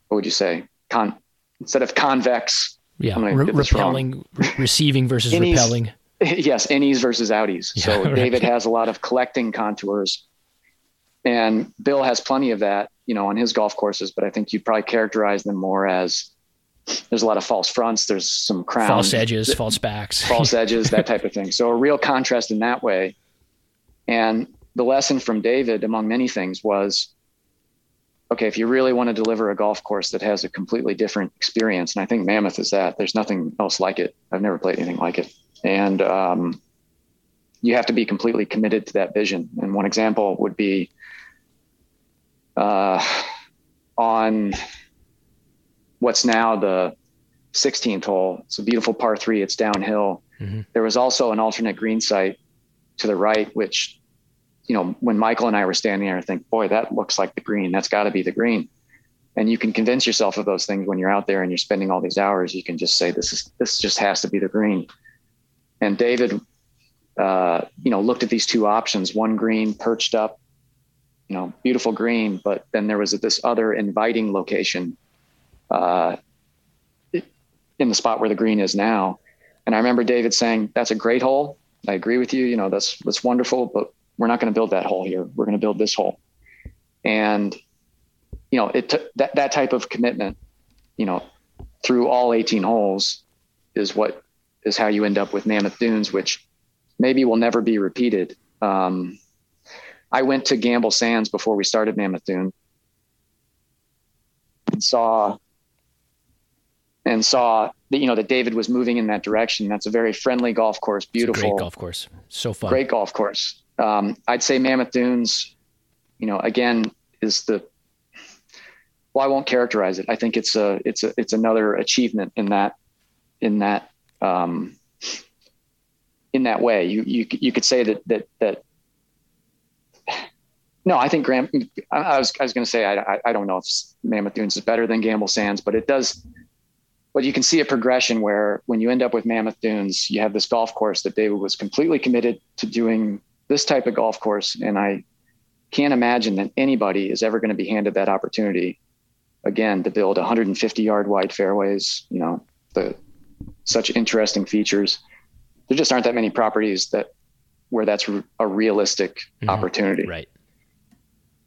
what would you say? Con, instead of convex. Yeah. Re- repelling, re- receiving versus innies, repelling. (laughs) Yes. Innies versus outies. Yeah, so right. David has a lot of collecting contours and Bill has plenty of that, you know, on his golf courses, but I think you'd probably characterize them more as there's a lot of false fronts. There's some crown, false edges, false backs, false (laughs) edges, that type of thing. So a real contrast in that way. And the lesson from David, among many things, was okay, if you really want to deliver a golf course that has a completely different experience, and I think Mammoth is that, there's nothing else like it. I've never played anything like it. And um, you have to be completely committed to that vision. And one example would be uh, on what's now the 16th hole. It's a beautiful par three. It's downhill. Mm-hmm. There was also an alternate green site to the right, which, you know, when Michael and I were standing there, I think, boy, that looks like the green. That's got to be the green. And you can convince yourself of those things when you're out there and you're spending all these hours. You can just say, this is this just has to be the green. And David, uh, you know, looked at these two options: one green perched up, you know, beautiful green, but then there was this other inviting location uh, in the spot where the green is now. And I remember David saying, "That's a great hole. I agree with you. You know, that's that's wonderful, but we're not going to build that hole here. We're going to build this hole." And you know, it took that that type of commitment, you know, through all 18 holes, is what is how you end up with Mammoth Dunes, which maybe will never be repeated. Um, I went to Gamble Sands before we started Mammoth Dune and saw and saw that you know that David was moving in that direction. That's a very friendly golf course, beautiful great golf course, so fun, great golf course. Um, I'd say Mammoth Dunes, you know, again is the well, I won't characterize it. I think it's a it's a it's another achievement in that in that um, in that way. You you you could say that that that. No, I think Graham. I was I was going to say I, I I don't know if Mammoth Dunes is better than Gamble Sands, but it does but you can see a progression where when you end up with Mammoth Dunes, you have this golf course that David was completely committed to doing this type of golf course. And I can't imagine that anybody is ever going to be handed that opportunity again to build 150 yard wide fairways, you know, the such interesting features. There just aren't that many properties that where that's a realistic mm-hmm. opportunity. Right.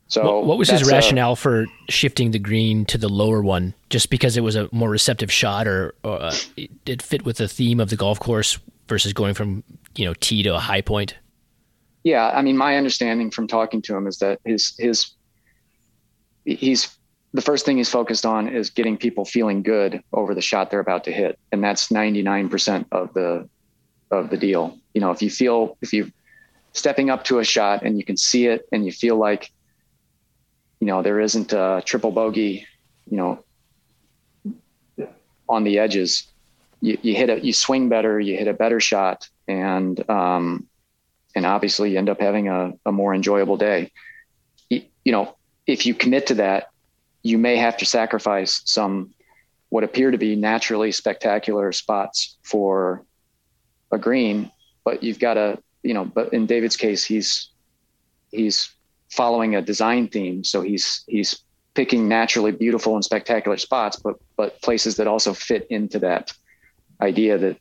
So what, what was his rationale a, for shifting the green to the lower one? Just because it was a more receptive shot, or, or uh, it fit with the theme of the golf course versus going from you know tee to a high point? Yeah, I mean, my understanding from talking to him is that his his he's the first thing he's focused on is getting people feeling good over the shot they're about to hit, and that's ninety nine percent of the of the deal. You know, if you feel if you stepping up to a shot and you can see it and you feel like you know, there isn't a triple bogey, you know, on the edges. You, you hit it, you swing better, you hit a better shot, and um, and obviously you end up having a, a more enjoyable day. You, you know, if you commit to that, you may have to sacrifice some what appear to be naturally spectacular spots for a green, but you've got to, you know, but in David's case, he's he's following a design theme. So he's he's picking naturally beautiful and spectacular spots, but but places that also fit into that idea that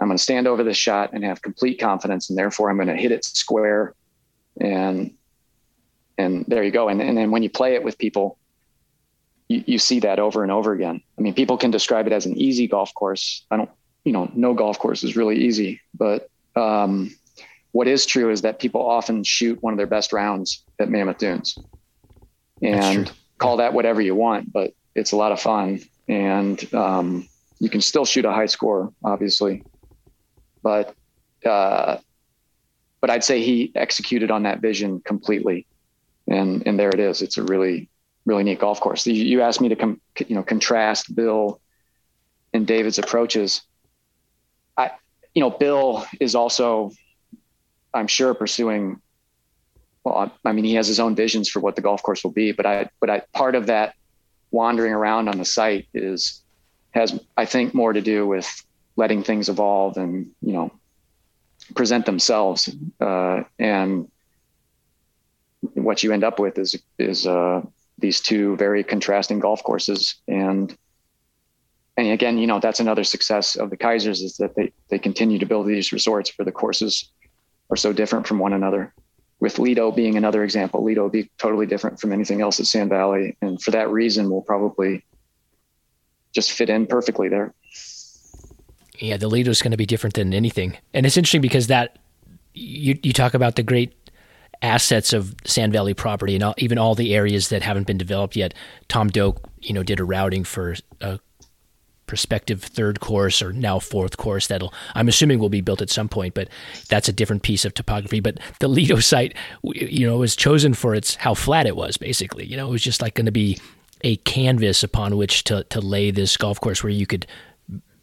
I'm going to stand over this shot and have complete confidence, and therefore I'm going to hit it square, and and there you go. And and then when you play it with people, you, you see that over and over again. I mean, people can describe it as an easy golf course. I don't, you know, no golf course is really easy, but um, what is true is that people often shoot one of their best rounds at Mammoth Dunes, and call that whatever you want, but it's a lot of fun. And um, you can still shoot a high score, obviously, but uh, but I'd say he executed on that vision completely, and and there it is. It's a really really neat golf course. You, you asked me to come, you know, contrast Bill and David's approaches. I, you know, Bill is also, I'm sure, pursuing. Well, I mean, he has his own visions for what the golf course will be, but I, but I, part of that wandering around on the site is has, I think, more to do with letting things evolve and you know present themselves. Uh, and what you end up with is is uh, these two very contrasting golf courses. And and again you know that's another success of the keisers is that they they continue to build these resorts where the courses are so different from one another with lido being another example. Lido will be totally different from anything else at sand valley. And for that reason we'll probably just fit in perfectly there. Yeah the lido is going to be different than anything. And it's interesting because that you you talk about the great assets of Sand Valley property and all, even all the areas that haven't been developed yet. Tom Doak, you know, did a routing for a prospective third course or now fourth course that'll I'm assuming will be built at some point, but that's a different piece of topography. But the Lido site, you know, was chosen for its how flat it was. Basically, you know, it was just like going to be a canvas upon which to to lay this golf course where you could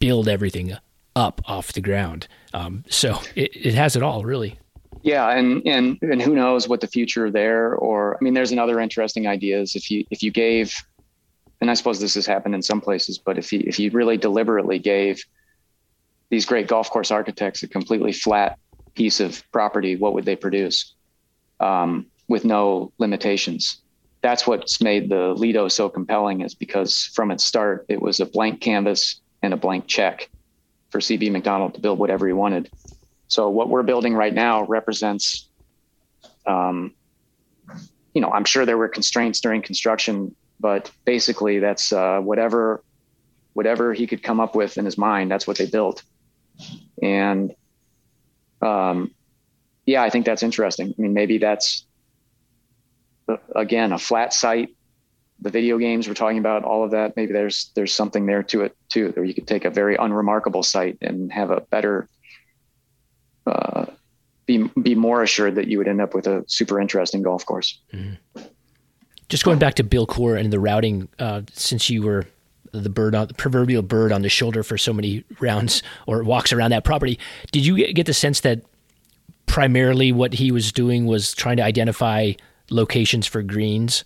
build everything up off the ground. Um, so it, it has it all, really yeah and and and who knows what the future there or i mean there's another interesting ideas if you if you gave and i suppose this has happened in some places but if you if you really deliberately gave these great golf course architects a completely flat piece of property what would they produce? Um, with no limitations. That's what's made the lido so compelling is because from its start it was a blank canvas and a blank check for cb Macdonald to build whatever he wanted. So what we're building right now represents, um, you know, I'm sure there were constraints during construction, but basically that's uh, whatever whatever he could come up with in his mind. That's what they built, and um, yeah, I think that's interesting. I mean, maybe that's uh, again a flat site. The video games we're talking about, all of that. Maybe there's there's something there to it too, or you could take a very unremarkable site and have a better uh, be be more assured that you would end up with a super interesting golf course. Mm-hmm. Just going back to Bill Coore and the routing, uh, since you were the bird on the proverbial bird on the shoulder for so many rounds or walks around that property, did you get the sense that primarily what he was doing was trying to identify locations for greens?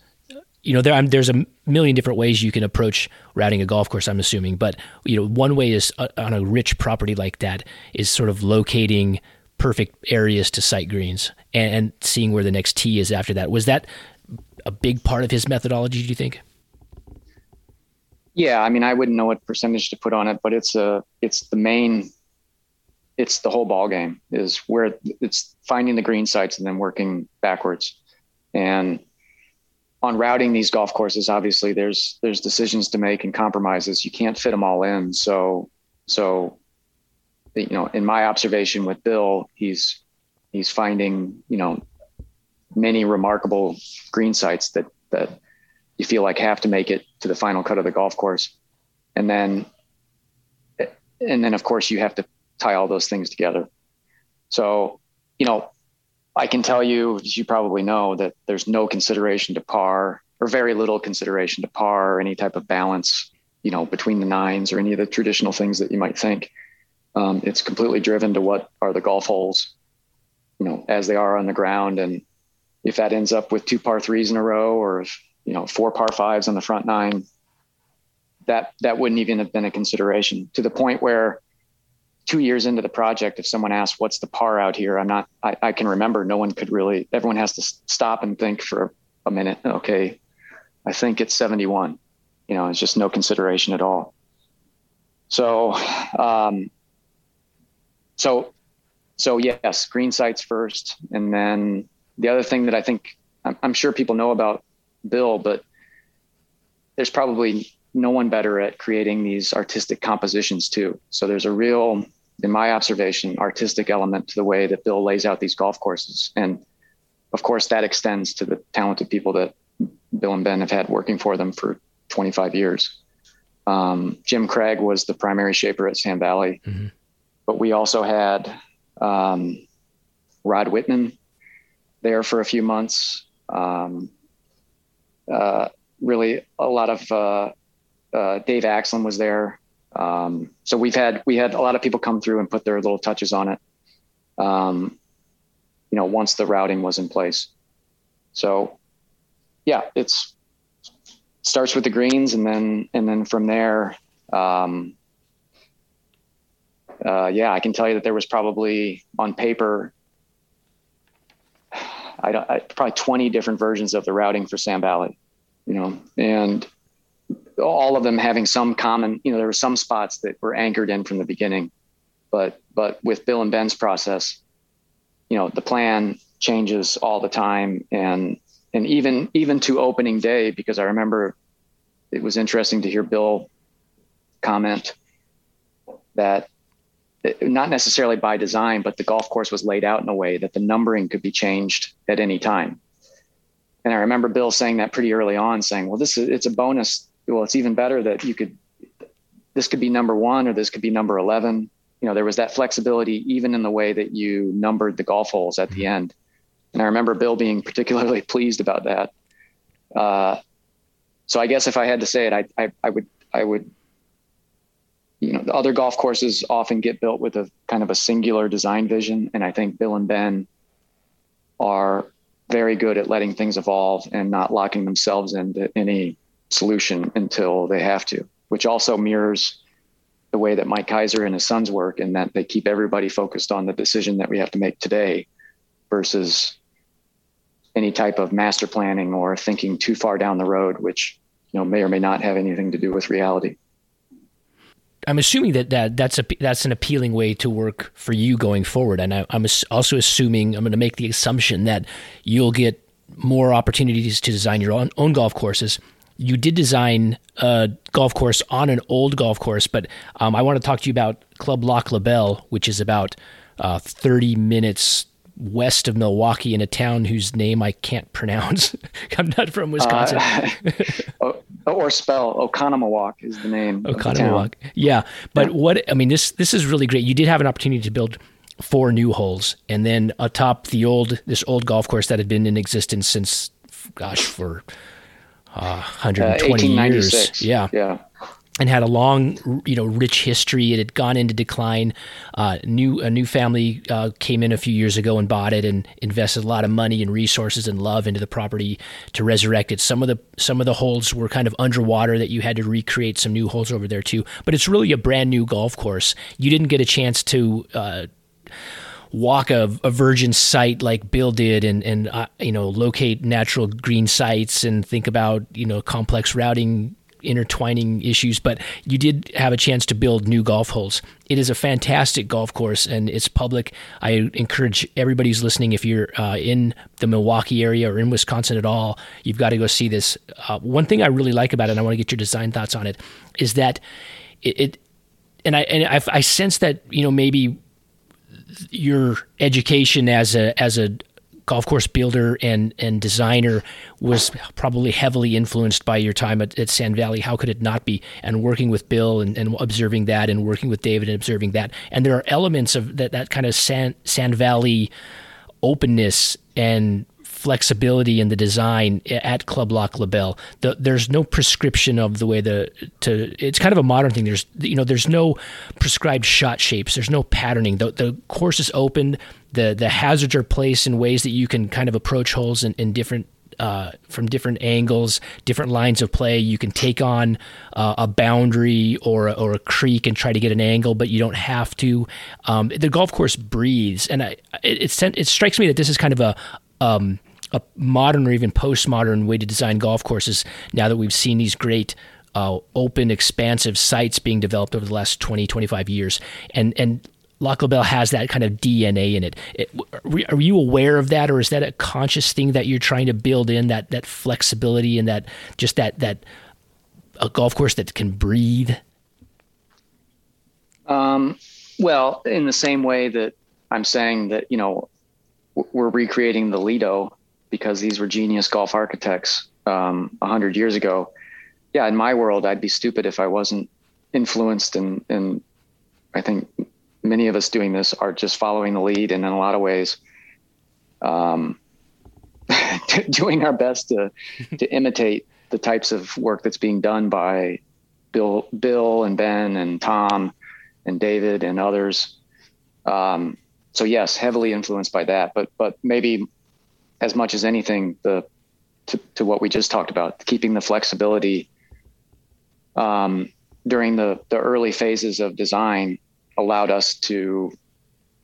You know, there, there's a million different ways you can approach routing a golf course. I'm assuming, but you know, one way is uh, on a rich property like that is sort of locating perfect areas to site greens and, and seeing where the next tee is after that. Was that a big part of his methodology? Do you think? Yeah, I mean, I wouldn't know what percentage to put on it, but it's a it's the main, it's the whole ball game is where it's finding the green sites and then working backwards. And on routing these golf courses, obviously there's there's decisions to make and compromises. You can't fit them all in. So so you know, in my observation with Bill, he's he's finding you know many remarkable green sites that that you feel like have to make it to the final cut of the golf course, and then and then of course you have to tie all those things together. So you know, I can tell you, as you probably know, that there's no consideration to par or very little consideration to par or any type of balance, you know, between the nines or any of the traditional things that you might think. Um, it's completely driven to what are the golf holes, you know, as they are on the ground. And if that ends up with two par threes in a row or, if, you know, four par fives on the front nine, that, that wouldn't even have been a consideration to the point where two years into the project, if someone asks, what's the par out here? I'm not, I, I can remember no one could really, everyone has to stop and think for a minute. Okay. I think it's 71, you know, it's just no consideration at all. So, um, so so yes green sites first and then the other thing that i think I'm, I'm, sure people know about bill but there's probably no one better at creating these artistic compositions too. So there's a real in my observation artistic element to the way that bill lays out these golf courses. And of course that extends to the talented people that bill and ben have had working for them for 25 years. Um, Jim Craig was the primary shaper at Sand Valley, mm-hmm. but we also had um, Rod Whitman there for a few months. Um, uh, really, a lot of uh, uh, Dave Axland was there. Um, so we've had we had a lot of people come through and put their little touches on it. Um, you know, once the routing was in place. So, yeah, it's starts with the greens, and then and then from there, um, uh, yeah, I can tell you that there was probably on paper, I don't I, probably twenty different versions of the routing for Sand Valley, you know, and all of them having some common. You know, there were some spots that were anchored in from the beginning, but but with Bill and Ben's process, you know, the plan changes all the time, and and even even to opening day because I remember it was interesting to hear Bill comment that not necessarily by design, but the golf course was laid out in a way that the numbering could be changed at any time. And I remember Bill saying that pretty early on, saying, "Well, this is it's a bonus. Well, it's even better that you could this could be number one or this could be number eleven. You know, there was that flexibility even in the way that you numbered the golf holes at the mm-hmm. end. And I remember Bill being particularly (laughs) pleased about that. Uh, so I guess if I had to say it, I, I, I would, I would, you know, the other golf courses often get built with a kind of a singular design vision. And I think Bill and Ben are very good at letting things evolve and not locking themselves into any solution until they have to, which also mirrors the way that Mike Keiser and his sons work in that they keep everybody focused on the decision that we have to make today versus any type of master planning or thinking too far down the road, which you know may or may not have anything to do with reality. I'm assuming that, that that's a that's an appealing way to work for you going forward, and I, am also assuming I'm going to make the assumption that you'll get more opportunities to design your own, own golf courses. You did design a golf course on an old golf course, but um, I want to talk to you about Club Lac La Belle, which is about uh, 30 minutes west of Milwaukee in a town whose name I can't pronounce. (laughs) I'm not from Wisconsin. Uh, (laughs) or spell Oconomowoc is the name. Oconomowoc. Yeah, but yeah. what I mean this this is really great. You did have an opportunity to build four new holes, and then atop the old this old golf course that had been in existence since, gosh, for uh, 120 uh, years. Yeah, yeah and had a long, you know, rich history. It had gone into decline. Uh, new a new family uh, came in a few years ago and bought it and invested a lot of money and resources and love into the property to resurrect it. Some of the some of the holes were kind of underwater that you had to recreate some new holes over there too. But it's really a brand new golf course. You didn't get a chance to. Uh, walk a, a, virgin site like Bill did and and uh, you know locate natural green sites and think about you know complex routing intertwining issues, but you did have a chance to build new golf holes. It is a fantastic golf course and it's public. I encourage everybody who's listening, if you're uh, in the Milwaukee area or in Wisconsin at all, you've got to go see this. Uh, one thing I really like about it, and I want to get your design thoughts on it, is that it, it and I and I, I sense that you know maybe your education as a as a golf course builder and and designer was probably heavily influenced by your time at, at Sand Valley. How could it not be? And working with Bill and, and observing that, and working with David and observing that, and there are elements of that that kind of Sand, Sand Valley openness and flexibility in the design at Club Lac La Belle. The, there's no prescription of the way the to. It's kind of a modern thing. There's you know there's no prescribed shot shapes. There's no patterning. The the course is open. The the hazards are placed in ways that you can kind of approach holes in, in different uh, from different angles, different lines of play. You can take on uh, a boundary or a, or a creek and try to get an angle, but you don't have to. Um, the golf course breathes, and I, it, it, it strikes me that this is kind of a um, a modern or even postmodern way to design golf courses now that we've seen these great uh, open, expansive sites being developed over the last 20, 25 years. And, and Belle has that kind of DNA in it. it. Are you aware of that, or is that a conscious thing that you're trying to build in that that flexibility and that just that that a golf course that can breathe? Um, well, in the same way that I'm saying that you know we're recreating the Lido because these were genius golf architects um, 100 years ago. yeah, in my world, I'd be stupid if I wasn't influenced and and I think many of us doing this are just following the lead and in a lot of ways um, (laughs) doing our best to to imitate the types of work that's being done by Bill Bill and Ben and Tom and David and others. Um, so yes, heavily influenced by that, but but maybe as much as anything, the to, to what we just talked about, keeping the flexibility um, during the the early phases of design allowed us to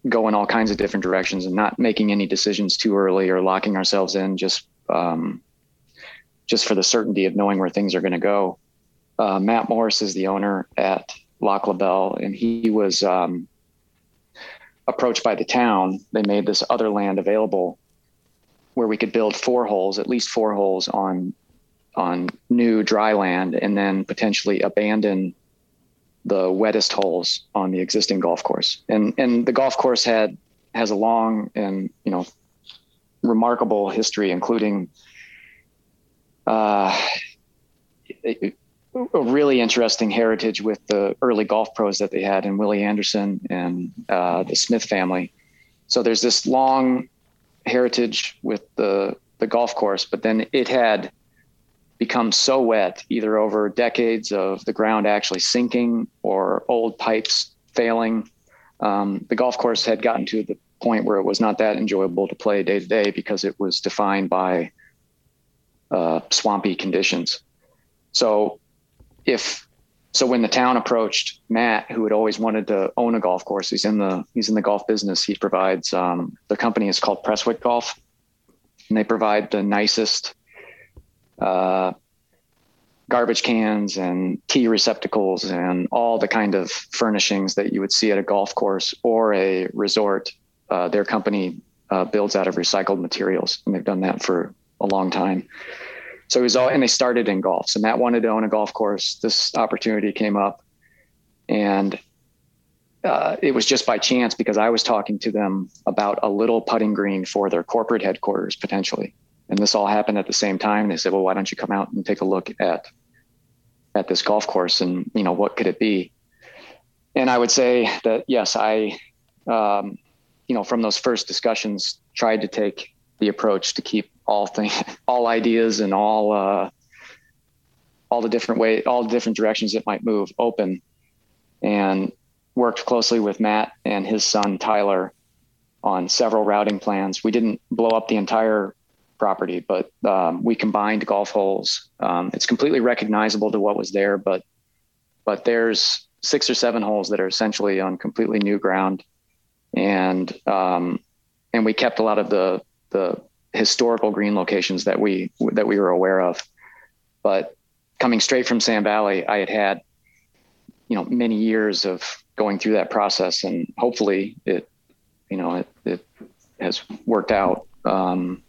go in all kinds of different directions and not making any decisions too early or locking ourselves in just um, just for the certainty of knowing where things are going to go. Uh, Matt Morris is the owner at Lac La Belle, and he was um, approached by the town. They made this other land available where we could build four holes, at least four holes on on new dry land, and then potentially abandon the wettest holes on the existing golf course. And and the golf course had has a long and you know remarkable history, including uh, a, really interesting heritage with the early golf pros that they had, and Willie Anderson and uh, the Smith family. So there's this long heritage with the the golf course, but then it had become so wet, either over decades of the ground actually sinking or old pipes failing. Um, the golf course had gotten to the point where it was not that enjoyable to play day to day because it was defined by uh, swampy conditions. So, if so, when the town approached Matt, who had always wanted to own a golf course, he's in the he's in the golf business. He provides um, the company is called Prestwick Golf, and they provide the nicest uh, garbage cans and tee receptacles and all the kind of furnishings that you would see at a golf course or a resort. Uh, their company uh, builds out of recycled materials, and they've done that for a long time. So was all, and they started in golf. So Matt wanted to own a golf course. This opportunity came up, and uh, it was just by chance because I was talking to them about a little putting green for their corporate headquarters potentially and this all happened at the same time. They said, "Well, why don't you come out and take a look at at this golf course and you know what could it be?" And I would say that yes, I, um, you know, from those first discussions, tried to take the approach to keep all things, (laughs) all ideas, and all uh, all the different way, all the different directions it might move open, and worked closely with Matt and his son Tyler on several routing plans. We didn't blow up the entire property, but um, we combined golf holes. Um, it's completely recognizable to what was there, but but there's six or seven holes that are essentially on completely new ground, and um, and we kept a lot of the the historical green locations that we that we were aware of. But coming straight from Sand Valley, I had had you know many years of going through that process, and hopefully it you know it, it has worked out. Um,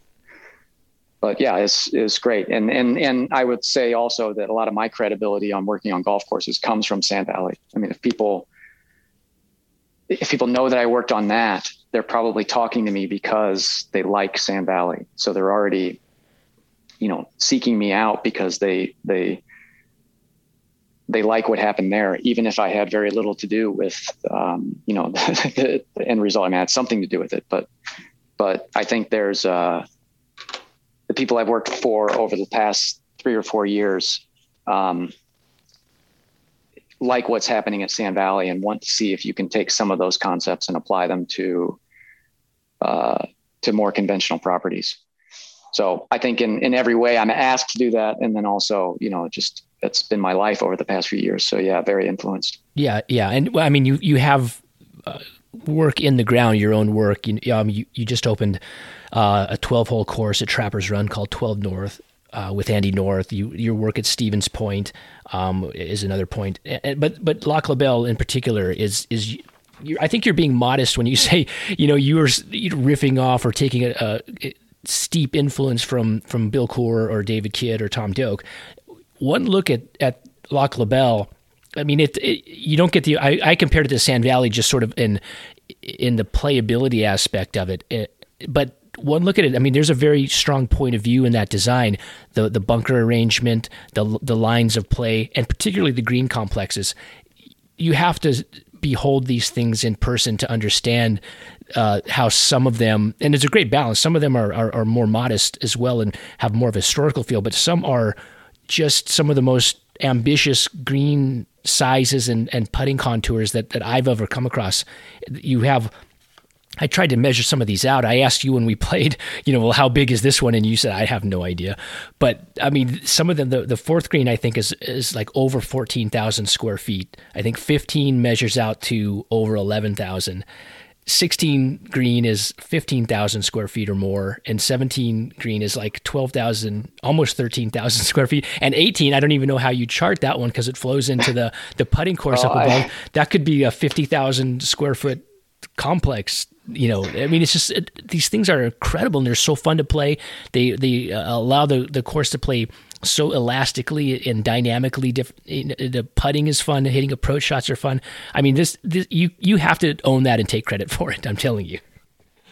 but yeah, it's it's great. And and and I would say also that a lot of my credibility on working on golf courses comes from Sand Valley. I mean, if people if people know that I worked on that, they're probably talking to me because they like Sand Valley. So they're already, you know, seeking me out because they they they like what happened there, even if I had very little to do with, um, you know, (laughs) the, the, end result. I mean, I had something to do with it, but but I think there's uh, the people I've worked for over the past three or four years um, like what's happening at Sand Valley and want to see if you can take some of those concepts and apply them to uh, to more conventional properties. So I think in in every way I'm asked to do that, and then also you know just that's been my life over the past few years. So yeah, very influenced. Yeah, yeah, and I mean you you have uh, work in the ground, your own work. You um, you, you just opened uh, a 12 hole course at Trappers Turn called 12 North. Uh, with Andy North, you, your work at Stevens Point um, is another point, but but Lac La Belle in particular is is I think you're being modest when you (laughs) say you know you are riffing off or taking a, a steep influence from from Bill Coore or David Kidd or Tom Doak. One look at at Lac La Belle, I mean, it, it you don't get the. I, I compared it to Sand Valley just sort of in in the playability aspect of it, it but one look at it, I mean, there's a very strong point of view in that design. The the bunker arrangement, the the lines of play, and particularly the green complexes. You have to behold these things in person to understand uh, how some of them, and it's a great balance. Some of them are, are, are more modest as well and have more of a historical feel, but some are just some of the most ambitious green sizes and, and putting contours that, that I've ever come across. You have I tried to measure some of these out. I asked you when we (laughs) played, you know, well, how big is this one? And you said, I have no idea. But I mean, some of them, the, the fourth green, I think, is, is like over 14,000 square feet. I think 15 measures out to over 11,000. 16 green is 15,000 square feet or more, and 17 green is like 12,000, almost 13,000 (laughs) square feet. And 18, I don't even know how you chart that one because it flows into the, the putting course (laughs) oh, up above. I... That could be a 50,000 square foot complex you know i mean it's just it, these things are incredible and they're so fun to play. They they uh, allow the the course to play so elastically and dynamically diff- the putting is fun the hitting approach shots are fun. I mean this, this you you have to own that and take credit for it i'm telling you.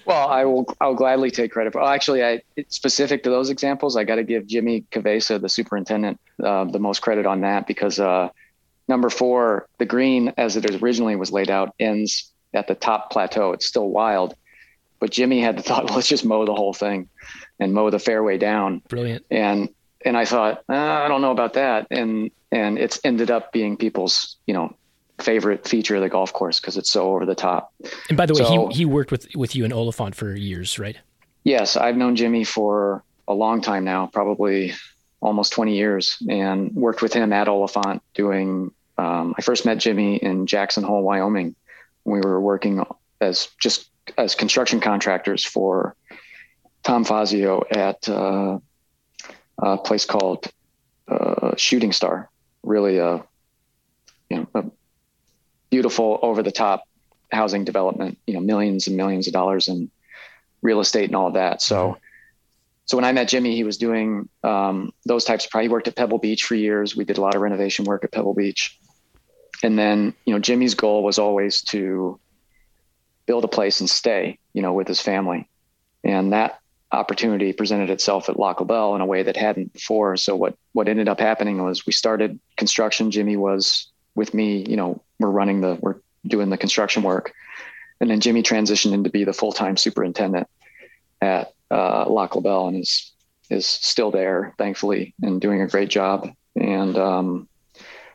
Well i will i'll gladly take credit for actually i specific to those examples. I got to give jimmy cavesa the superintendent uh, the most credit on that because uh, number four the green as it originally was laid out ends at the top plateau. It's still wild, but Jimmy had the (laughs) thought, well, let's just mow the whole thing and mow the fairway down. Brilliant. And and I thought, uh, I don't know about that. And and it's ended up being people's, you know, favorite feature of the golf course because it's so over the top. And by the way, so, he he worked with with you in Oliphant for years, right? Yes, I've known Jimmy for a long time now, probably almost 20 years, and worked with him at Oliphant doing. Um, I first met Jimmy in Jackson Hole, Wyoming, we were working as just as construction contractors for Tom Fazio at uh, a place called uh, Shooting Star. Really, a you know, a beautiful over the top housing development. You know, millions and millions of dollars in real estate and all of that. So. Mm-hmm. So when I met Jimmy, he was doing um, those types of. He worked at Pebble Beach for years. We did a lot of renovation work at Pebble Beach, and then you know jimmy's goal was always to build a place and stay you know with his family. And that opportunity presented itself at Lac La Belle in a way that hadn't before. So what what ended up happening was we started construction. Jimmy was with me you know we're running the we're doing the construction work. And then jimmy transitioned into be the full-time superintendent at uh, Lac La Belle and is is still there thankfully and doing a great job. And um,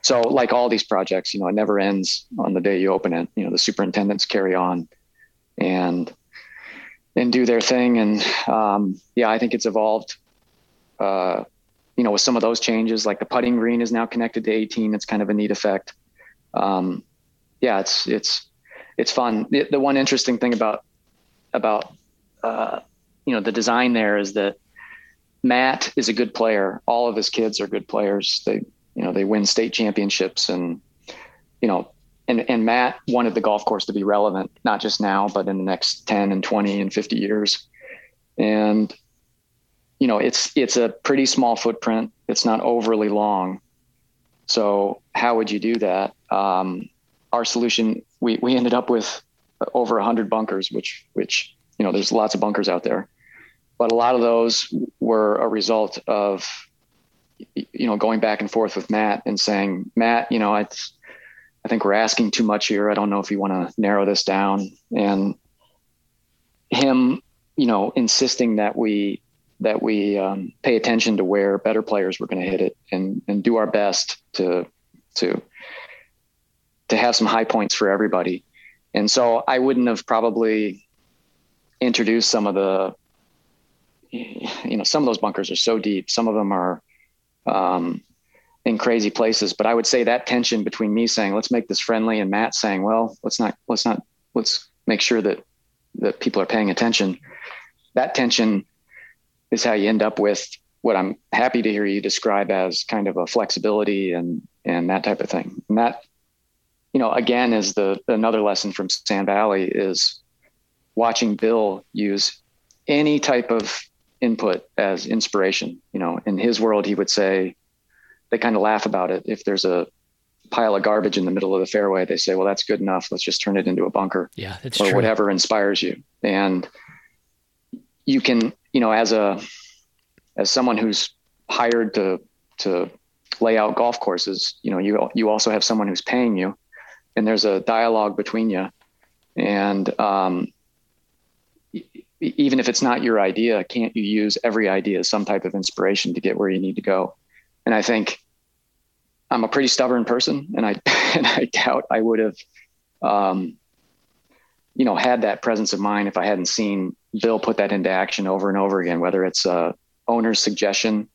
so like all these projects, you know, it never ends on the day you open it. You know, the superintendents carry on and and do their thing. And um, yeah, I think it's evolved. Uh, you know, with some of those changes, like the putting green is now connected to 18. It's kind of a neat effect. Um, yeah, it's it's it's fun. The, the, one interesting thing about about uh, you know the design there is that Matt is a good player. All of his kids are good players. They you know, they win state championships and, you know, and, and Matt wanted the golf course to be relevant, not just now, but in the next 10 and 20 and 50 years. And, you know, it's, it's a pretty small footprint. It's not overly long. So how would you do that? Um, our solution, we, we ended up with over hundred bunkers, which, which, you know, there's lots of bunkers out there, but a lot of those were a result of you know, going back and forth with Matt and saying, Matt, you know, I, I think we're asking too much here. I don't know if you want to narrow this down. And him, you know, insisting that we that we um, pay attention to where better players were going to hit it and and do our best to to to have some high points for everybody. And so I wouldn't have probably introduced some of the you know some of those bunkers are so deep. Some of them are um, in crazy places. But I would say that tension between me saying, let's make this friendly and Matt saying, well, let's not, let's not, let's make sure that, that people are paying attention. That tension is how you end up with what I'm happy to hear you describe as kind of a flexibility and, and that type of thing. And that, you know, again, is the, another lesson from Sand Valley is watching Bill use any type of input as inspiration. You know, in his world, he would say, they kind of laugh about it. If there's a pile of garbage in the middle of the fairway, they say, well, that's good enough. Let's just turn it into a bunker. Yeah, that's or true. whatever inspires you. And you can, you know, as a as someone who's hired to to lay out golf courses, you know, you you also have someone who's paying you, and there's a dialogue between you, and um, even if it's not your idea, can't you use every idea as some type of inspiration to get where you need to go? And I think I'm a pretty stubborn person, and I (laughs) and I doubt I would have, um, you know, had that presence of mind if I hadn't seen Bill put that into action over and over again. Whether it's a owner's suggestion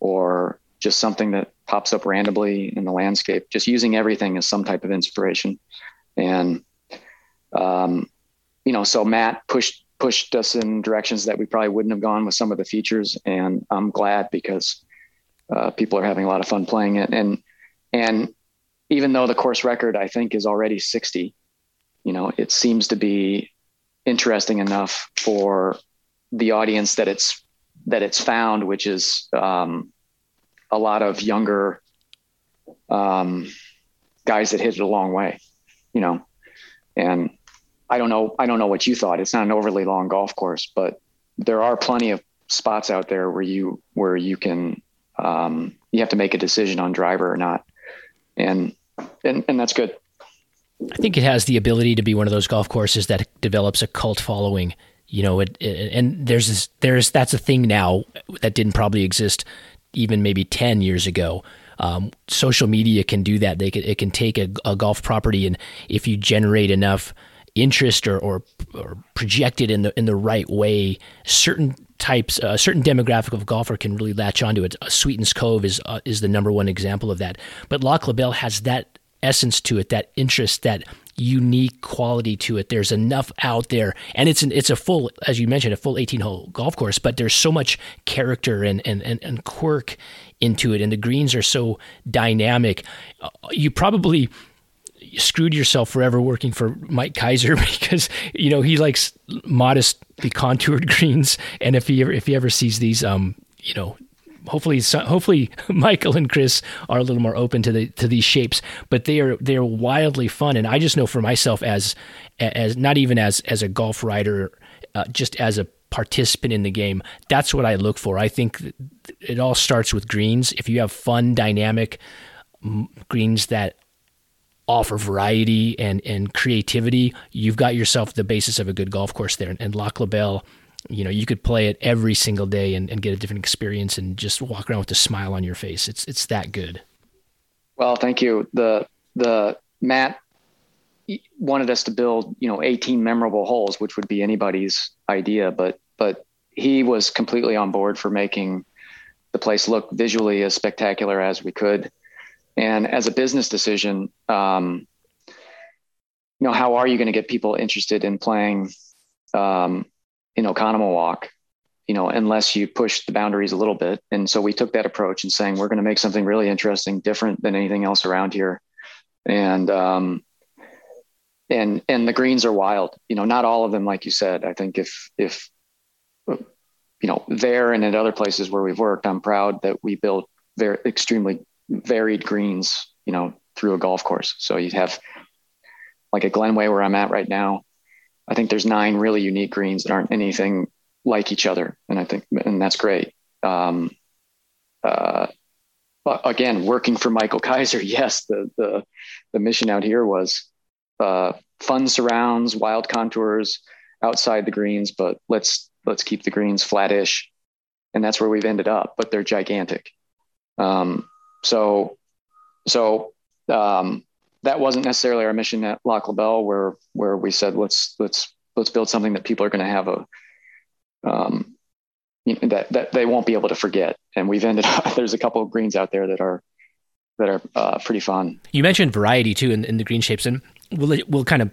or just something that pops up randomly in the landscape, just using everything as some type of inspiration. And um, you know, so Matt pushed pushed us in directions that we probably wouldn't have gone with some of the features, and I'm glad because uh, people are having a lot of fun playing it. And and even though the course record I think is already 60, you know, it seems to be interesting enough for the audience that it's that it's found, which is um, a lot of younger um, guys that hit it a long way, you know. And I don't know, I don't know what you thought. It's not an overly long golf course, but there are plenty of spots out there where you where you can um, you have to make a decision on driver or not, and and and that's good. I think it has the ability to be one of those golf courses that develops a cult following. You know, it, it, and there's this, there's that's a thing now that didn't probably exist even maybe ten years ago. Um, social media can do that. They can, it can take a, a golf property, and if you generate enough interest or, or, or project it in the in the right way, certain types, a uh, certain demographic of golfer can really latch onto it. Uh, Sweetens Cove is uh, is the number one example of that. But Lac La Belle has that essence to it, that interest, that unique quality to it. There's enough out there, and it's an, it's a full, as you mentioned, a full 18 hole golf course. But there's so much character and and and, and quirk into it, and the greens are so dynamic. Uh, you probably screwed yourself forever working for Mike Keiser (laughs) because you know he likes modestly contoured (laughs) greens, and if he ever if he ever sees these, um, you know, hopefully hopefully (laughs) Michael and Chris are a little more open to the to these shapes, but they are they are wildly fun, and I just know for myself as as not even as as a golf writer, uh, just as a participant in the game, that's what I look for. I think it all starts with greens. If you have fun, dynamic greens that offer variety and, and creativity, you've got yourself the basis of a good golf course there. And Lac La Belle, you know, you could play it every single day and, and get a different experience and just walk around with a smile on your face. It's it's that good. Well, thank you. The the Matt wanted us to build, you know, 18 memorable holes, which would be anybody's idea, but but he was completely on board for making the place look visually as spectacular as we could. And as a business decision, um, you know, how are you going to get people interested in playing, um, know, Oconomowoc, you know, unless you push the boundaries a little bit. And so we took that approach and saying, we're going to make something really interesting, different than anything else around here. And, um, and, and the greens are wild, you know, not all of them, like you said, I think if, if, you know, there and at other places where we've worked, I'm proud that we built very extremely varied greens, you know, through a golf course. So you have like at Glenway where I'm at right now. I think there's nine really unique greens that aren't anything like each other, and I think and that's great. Um, uh, again, working for Michael Keiser, (laughs) yes, the the the mission out here was uh, fun surrounds, wild contours outside the greens, but let's let's keep the greens flattish, and that's where we've ended up. But they're gigantic. Um, so, so um, that wasn't necessarily our mission at Lac La Belle, where where we said let's let's let's build something that people are going to have a um, that that they won't be able to forget. And we've ended up (laughs) there's a couple of greens out there that are that are uh, pretty fun. You mentioned variety too in, in the green shapes, and we'll we'll kind of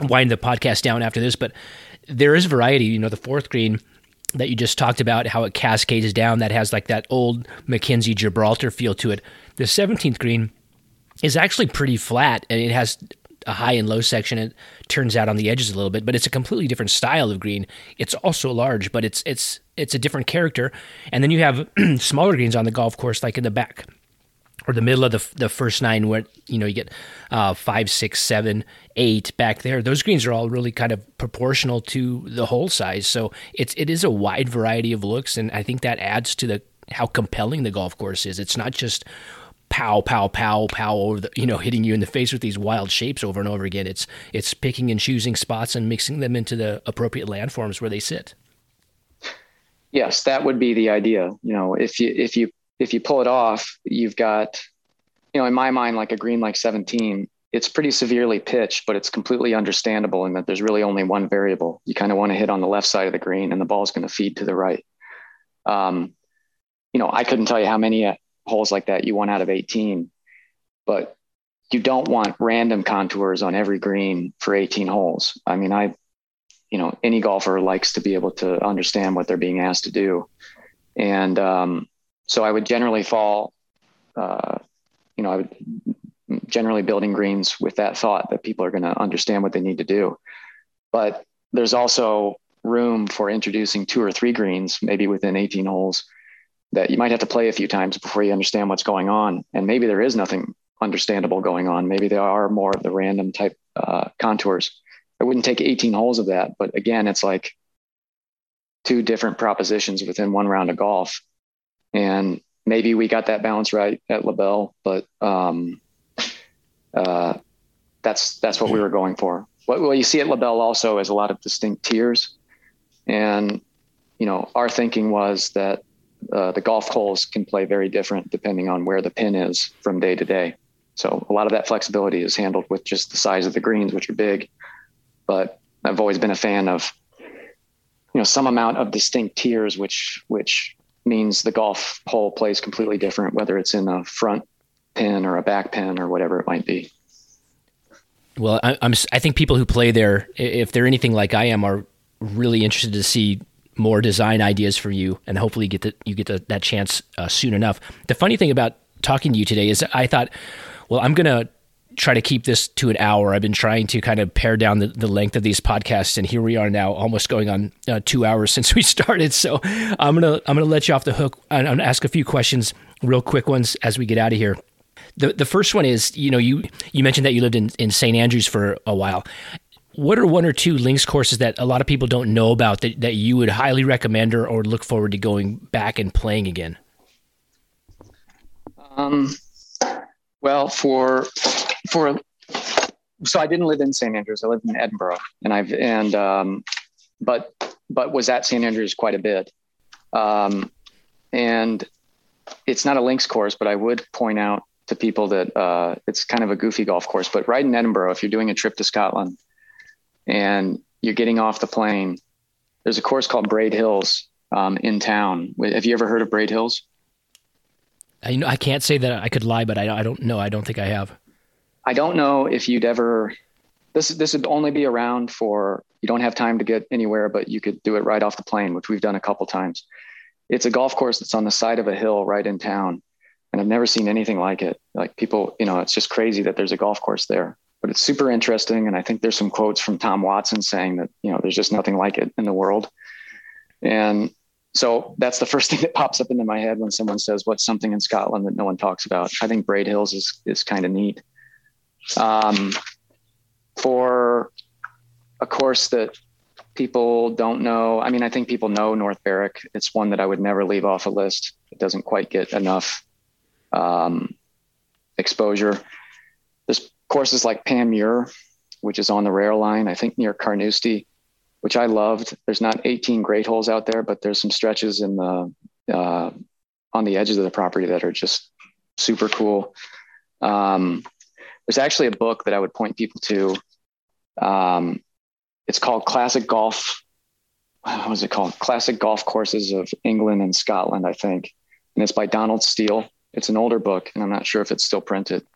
wind the podcast down after this, but there is variety. You know, the fourth green that you just talked about, how it cascades down, that has like that old Mackenzie Gibraltar feel to it. The 17th green is actually pretty flat and it has a high and low section. It turns out on the edges a little bit, but it's a completely different style of green. It's also large, but it's it's it's a different character. And then you have (clears throat) smaller greens on the golf course, like in the back or the middle of the the first nine where you know you get uh, five, six, seven, eight back there. Those greens are all really kind of proportional to the hole size, so it's it is a wide variety of looks, and I think that adds to the how compelling the golf course is. It's not just pow pow pow pow over the you know hitting you in the face with these wild shapes over and over again. It's it's picking and choosing spots and mixing them into the appropriate landforms where they sit. Yes, that would be the idea. You know, if you if you if you pull it off, you've got, you know, in my mind, like a green like 17, it's pretty severely pitched, but it's completely understandable in that there's really only one variable. You kind of want to hit on the left side of the green and the ball's going to feed to the right. Um, you know, I couldn't tell you how many uh, holes like that you want out of 18, but you don't want random contours on every green for 18 holes. I mean, I, you know, any golfer likes to be able to understand what they're being asked to do. And, um, so I would generally fall, uh, you know, I would generally building greens with that thought that people are going to understand what they need to do. But there's also room for introducing two or three greens, maybe within 18 holes, that you might have to play a few times before you understand what's going on. And maybe there is nothing understandable going on. Maybe there are more of the random type uh, contours. I wouldn't take 18 holes of that, but again, it's like two different propositions within one round of golf and maybe we got that balance right at LaBelle, but um, uh, that's that's what we were going for. What, you see at LaBelle also is a lot of distinct tiers, and you know our thinking was that uh, the golf holes can play very different depending on where the pin is from day to day. So a lot of that flexibility is handled with just the size of the greens, which are big. But I've always been a fan of you know some amount of distinct tiers, which which means the golf hole plays completely different, whether it's in a front pin or a back pin or whatever it might be. Well, I, am I think people who play there, if they're anything like I am, are really interested to see more design ideas from you, and hopefully get the, you get the, that chance uh, soon enough. The funny thing about talking to you today is I thought, well, I'm gonna try to keep this to an hour. I've been trying to kind of pare down the, the length of these podcasts, and here we are now, almost going on uh, two hours (laughs) since we started. So I'm gonna I'm gonna let you off the hook and ask a few questions, real quick ones, as we get out of here. The the first one is, you know, you you mentioned that you lived in in St. Andrews for a while. What are one or two links courses that a lot of people don't know about that, that you would highly recommend or, or look forward to going back and playing again? Um, well, for for so I didn't live in St Andrews. I lived in Edinburgh, and I've and um, but but was at St Andrews quite a bit. Um, and it's not a links course, but I would point out to people that uh, it's kind of a goofy golf course. But right in Edinburgh, if you're doing a trip to Scotland and you're getting off the plane, there's a course called Braid Hills um, in town. Have you ever heard of Braid Hills? I know I can't say that I could lie, but I, I don't know. I don't think I have. I don't know if you'd ever. This this would only be around for you don't have time to get anywhere, but you could do it right off the plane, which we've done a couple times. It's a golf course that's on the side of a hill right in town, and I've never seen anything like it. Like people, you know, it's just crazy that there's a golf course there. But it's super interesting, and I think there's some quotes from Tom Watson saying that you know there's just nothing like it in the world. And so that's the first (laughs) thing that pops up into my head when someone says what's something in Scotland that no one talks about. I think Braid Hills is is kind of neat. Um, for a course that people don't know, I mean, I think people know North Berwick. It's one that I would never leave off a list. It doesn't quite get enough um, exposure. There's courses like Panmure, which is on the rail line, I think near Carnoustie, which I loved. There's not 18 great holes out there, but there's some stretches in the uh, on the edges of the property that are just super cool. Um, there's actually a book that I would point people to. Um, it's called Classic Golf. What was it called? Classic Golf Courses of England and Scotland, I think. And it's by Donald Steel. It's an older book, and I'm not sure if it's still printed.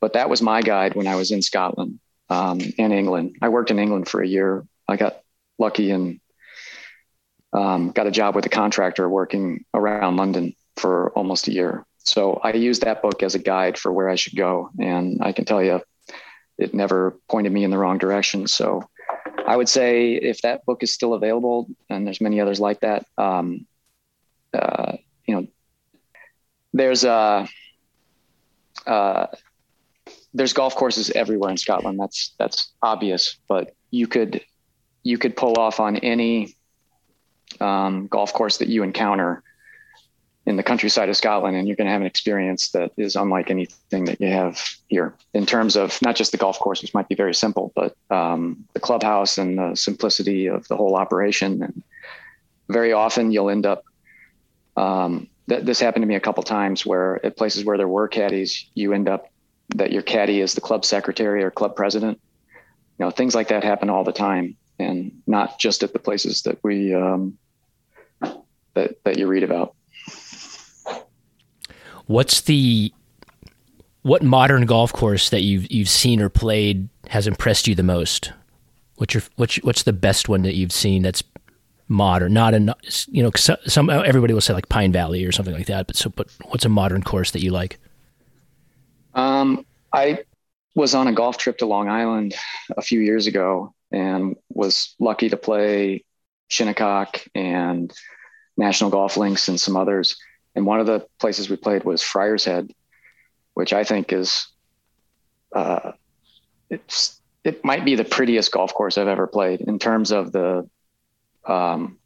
But that was my guide when I was in Scotland um, and England. I worked in England for a year. I got lucky and um, got a job with a contractor working around London for almost a year. So I used that book as a guide for where I should go. And I can tell you, it never pointed me in the wrong direction. So I would say if that book is still available, and there's many others like that, um, uh, you know, there's a uh, there's golf courses everywhere in Scotland. That's that's obvious, but you could you could pull off on any um, golf course that you encounter in the countryside of Scotland, and you're going to have an experience that is unlike anything that you have here in terms of not just the golf course, which might be very simple, but um, the clubhouse and the simplicity of the whole operation. And very often you'll end up, um, th- this happened to me a couple times where at places where there were caddies, you end up that your caddy is the club secretary or club president. You know, things like that happen all the time and not just at the places that we, um, that, that you read about. What's the what modern golf course that you've you've seen or played has impressed you the most? What's your what's what's the best one that you've seen that's modern? Not a you know some everybody will say like Pine Valley or something like that. But so but what's a modern course that you like? Um, I was on a golf trip to Long Island a few years ago and was lucky to play Shinnecock and National Golf Links and some others and one of the places we played was Friar's Head, which I think is, uh, it's it might be the prettiest golf course I've ever played in terms of the, um,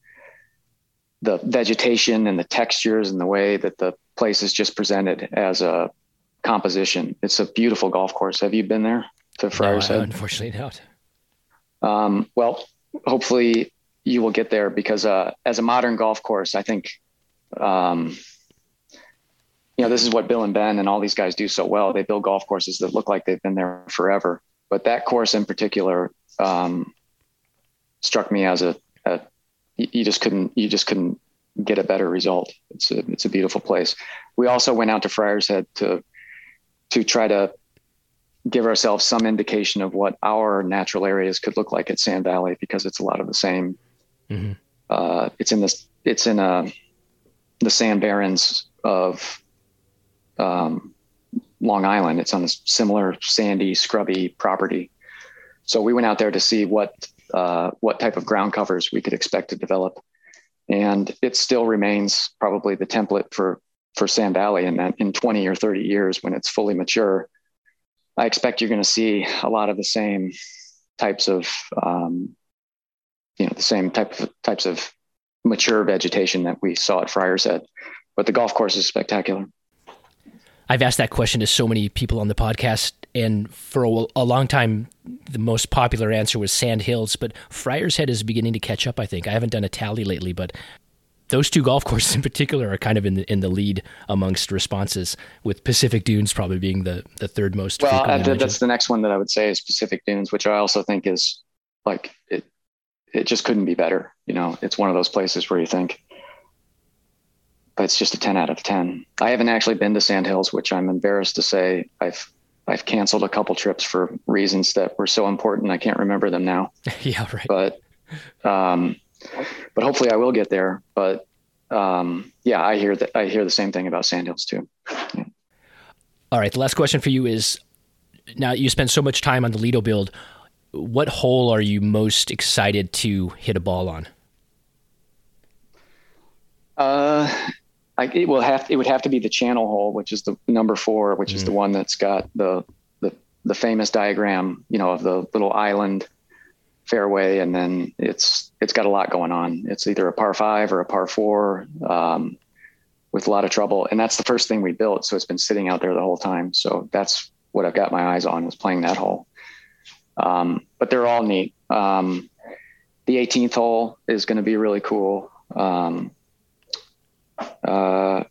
the vegetation and the textures and the way that the place is just presented as a composition. It's a beautiful golf course. Have you been there to Friar's no, Head? Unfortunately, not. Um, well, hopefully you will get there because uh, as a modern golf course, I think um, you know, this is what Bill and Ben and all these guys do so well. They build golf courses that look like they've been there forever. But that course in particular um, struck me as a, a, you just couldn't you just couldn't get a better result. It's a it's a beautiful place. We also went out to Friar's Head to to try to give ourselves some indication of what our natural areas could look like at Sand Valley because it's a lot of the same. Mm-hmm. Uh, it's in this it's in a uh, the sand barrens of um, Long Island. It's on a similar sandy, scrubby property. So we went out there to see what uh, what type of ground covers we could expect to develop, and it still remains probably the template for for Sand Valley. And in 20 or 30 years, when it's fully mature, I expect you're going to see a lot of the same types of um, you know the same type of types of mature vegetation that we saw at Friar's Head. But the golf course is spectacular. I've asked that question to so many people on the podcast, and for a, a, long time, the most popular answer was Sand Hills. But Friar's Head is beginning to catch up. I think I haven't done a tally lately, but those two golf courses in particular are kind of in the in the lead amongst responses, with Pacific Dunes probably being the the third most. Well, that's the next one that I would say is Pacific Dunes, which I also think is like it. It just couldn't be better. You know, it's one of those places where you think but it's just a 10 out of 10. I haven't actually been to Sandhills, which I'm embarrassed to say. I've I've canceled a couple trips for reasons that were so important I can't remember them now. (laughs) yeah, right. But um, but hopefully I will get there. But um, yeah, I hear that I hear the same thing about Sandhills too. Yeah. All right, the last question for you is: Now you spend so much time on the Lido build. What hole are you most excited to hit a ball on? Uh, I, it will have it would have to be the channel hole, which is the number four, which mm is the mm. one that's got the, the the famous diagram, you know, of the little island fairway, and then it's it's got a lot going on. It's either a par five or a par four, um, with a lot of trouble, and that's the first thing we built. So it's been sitting out there the whole time. So that's what I've got my eyes on was playing that hole. Um, but they're all neat. Um, the 18th hole is going to be really cool. Um, uh,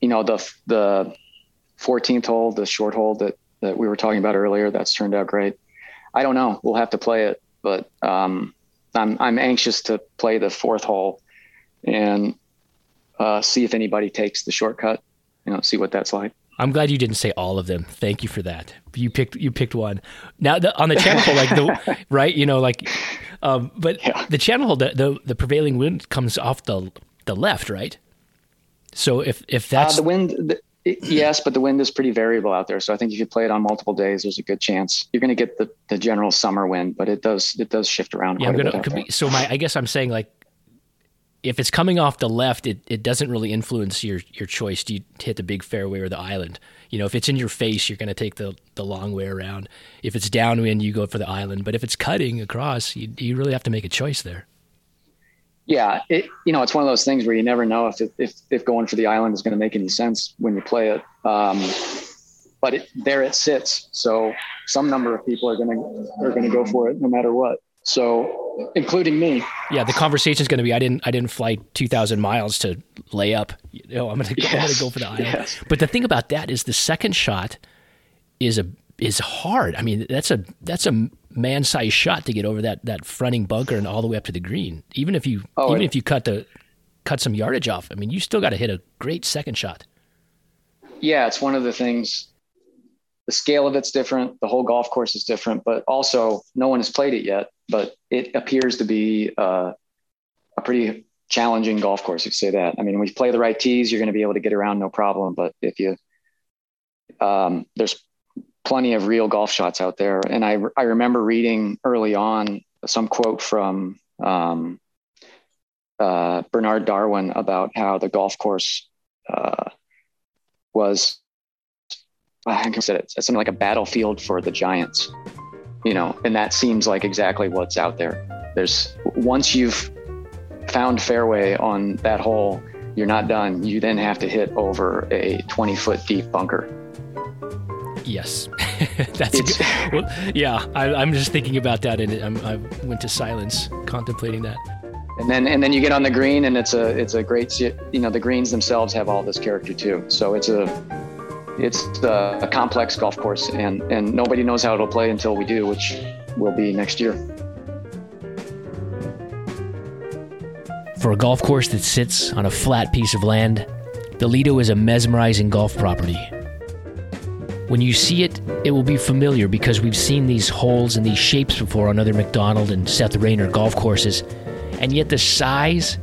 you know, the the 14th hole, the short hole that that we were talking about earlier, that's turned out great. I don't know. We'll have to play it, but um, I'm I'm anxious to play the fourth hole and uh, see if anybody takes the shortcut. You know, see what that's like. I'm glad you didn't say all of them. Thank you for that. You picked you picked one. Now the, on the channel hole, like the (laughs) right, you know, like, um, but yeah. the channel hole, the, the the prevailing wind comes off the the left, right? So if if uh, that's uh, the wind, the, yes, but the wind is pretty variable out there. So I think if you play it on multiple days, there's a good chance you're going to get the, the general summer wind, but it does it does shift around. Yeah, gonna. Be, so my I guess I'm saying like if it's coming off the left, it, it doesn't really influence your, your choice. Do you hit the big fairway or the island? You know, if it's in your face, you're going to take the, the long way around. If it's downwind, you go for the island. But if it's cutting across, you, you really have to make a choice there. Yeah, it, you know, it's one of those things where you never know if if if going for the island is going to make any sense when you play it. Um, but it, there it sits, so some number of people are going to are going to go for it no matter what. So, including me. Yeah, the conversation is going to be I didn't I didn't fly 2000 miles to lay up. You know, I'm going to yes. I'm going to go for the island. Yes. But the thing about that is the second shot is a is hard. I mean, that's a that's a man-sized shot to get over that that fronting bunker and all the way up to the green. Even if you oh, even if you cut the cut some yardage off, I mean, you still got to hit a great second shot. Yeah, it's one of the things the scale of it's different. The whole golf course is different, but also no one has played it yet. But it appears to be uh, a pretty challenging golf course. If you say that, I mean, when you play the right tees, you're going to be able to get around no problem. But if you um, there's plenty of real golf shots out there, and I I remember reading early on some quote from um, uh, Bernard Darwin about how the golf course uh, was I think I said it, something like a battlefield for the giants, you know, and that seems like exactly what's out there. There's once you've found fairway on that hole, you're not done. You then have to hit over a 20 foot deep bunker. Yes, (laughs) that's good, well, yeah. I, am just thinking about that, and I'm, I went to silence contemplating that. And then and then you get on the green, and it's a it's a great you know the greens themselves have all this character too. So it's a it's a complex golf course, and, and nobody knows how it'll play until we do, which will be next year. For a golf course that sits on a flat piece of land, the Lido is a mesmerizing golf property. When you see it, it will be familiar because we've seen these holes and these shapes before on other Macdonald and Seth Raynor golf courses, and yet the size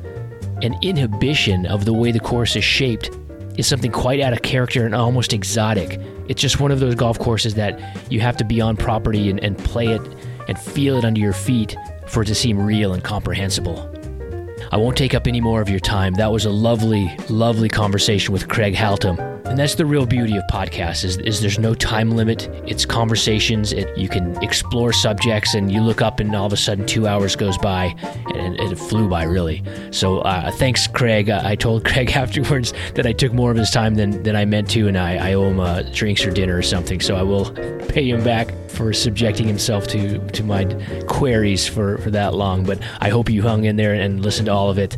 and inhibition of the way the course is shaped is something quite out of character and almost exotic. It's just one of those golf courses that you have to be on property and, and play it and feel it under your feet for it to seem real and comprehensible. I won't take up any more of your time. That was a lovely, lovely conversation with Craig Haltom. And that's the real beauty of podcasts is, is there's no time limit. It's conversations. It, you can explore subjects and you look up and all of a sudden two hours goes by and, and it flew by really. So uh, thanks, Craig. I, I, told (laughs) Craig afterwards that I took more of his time than, than I meant to and I, I owe him uh, drinks or dinner or something. So I will pay him back for subjecting himself to, to my queries for, for that long. But I hope you hung in there and listened to all of it.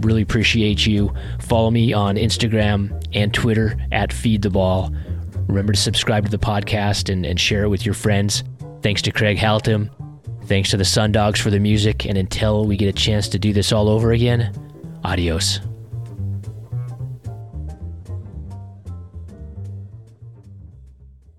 Really appreciate you. Follow me on Instagram and Twitter at Feed the Ball. Remember to subscribe to the podcast and, and share it with your friends. Thanks to Craig Haltom. Thanks to the Sundogs for the music. And until we get a chance to do this all over again, adios.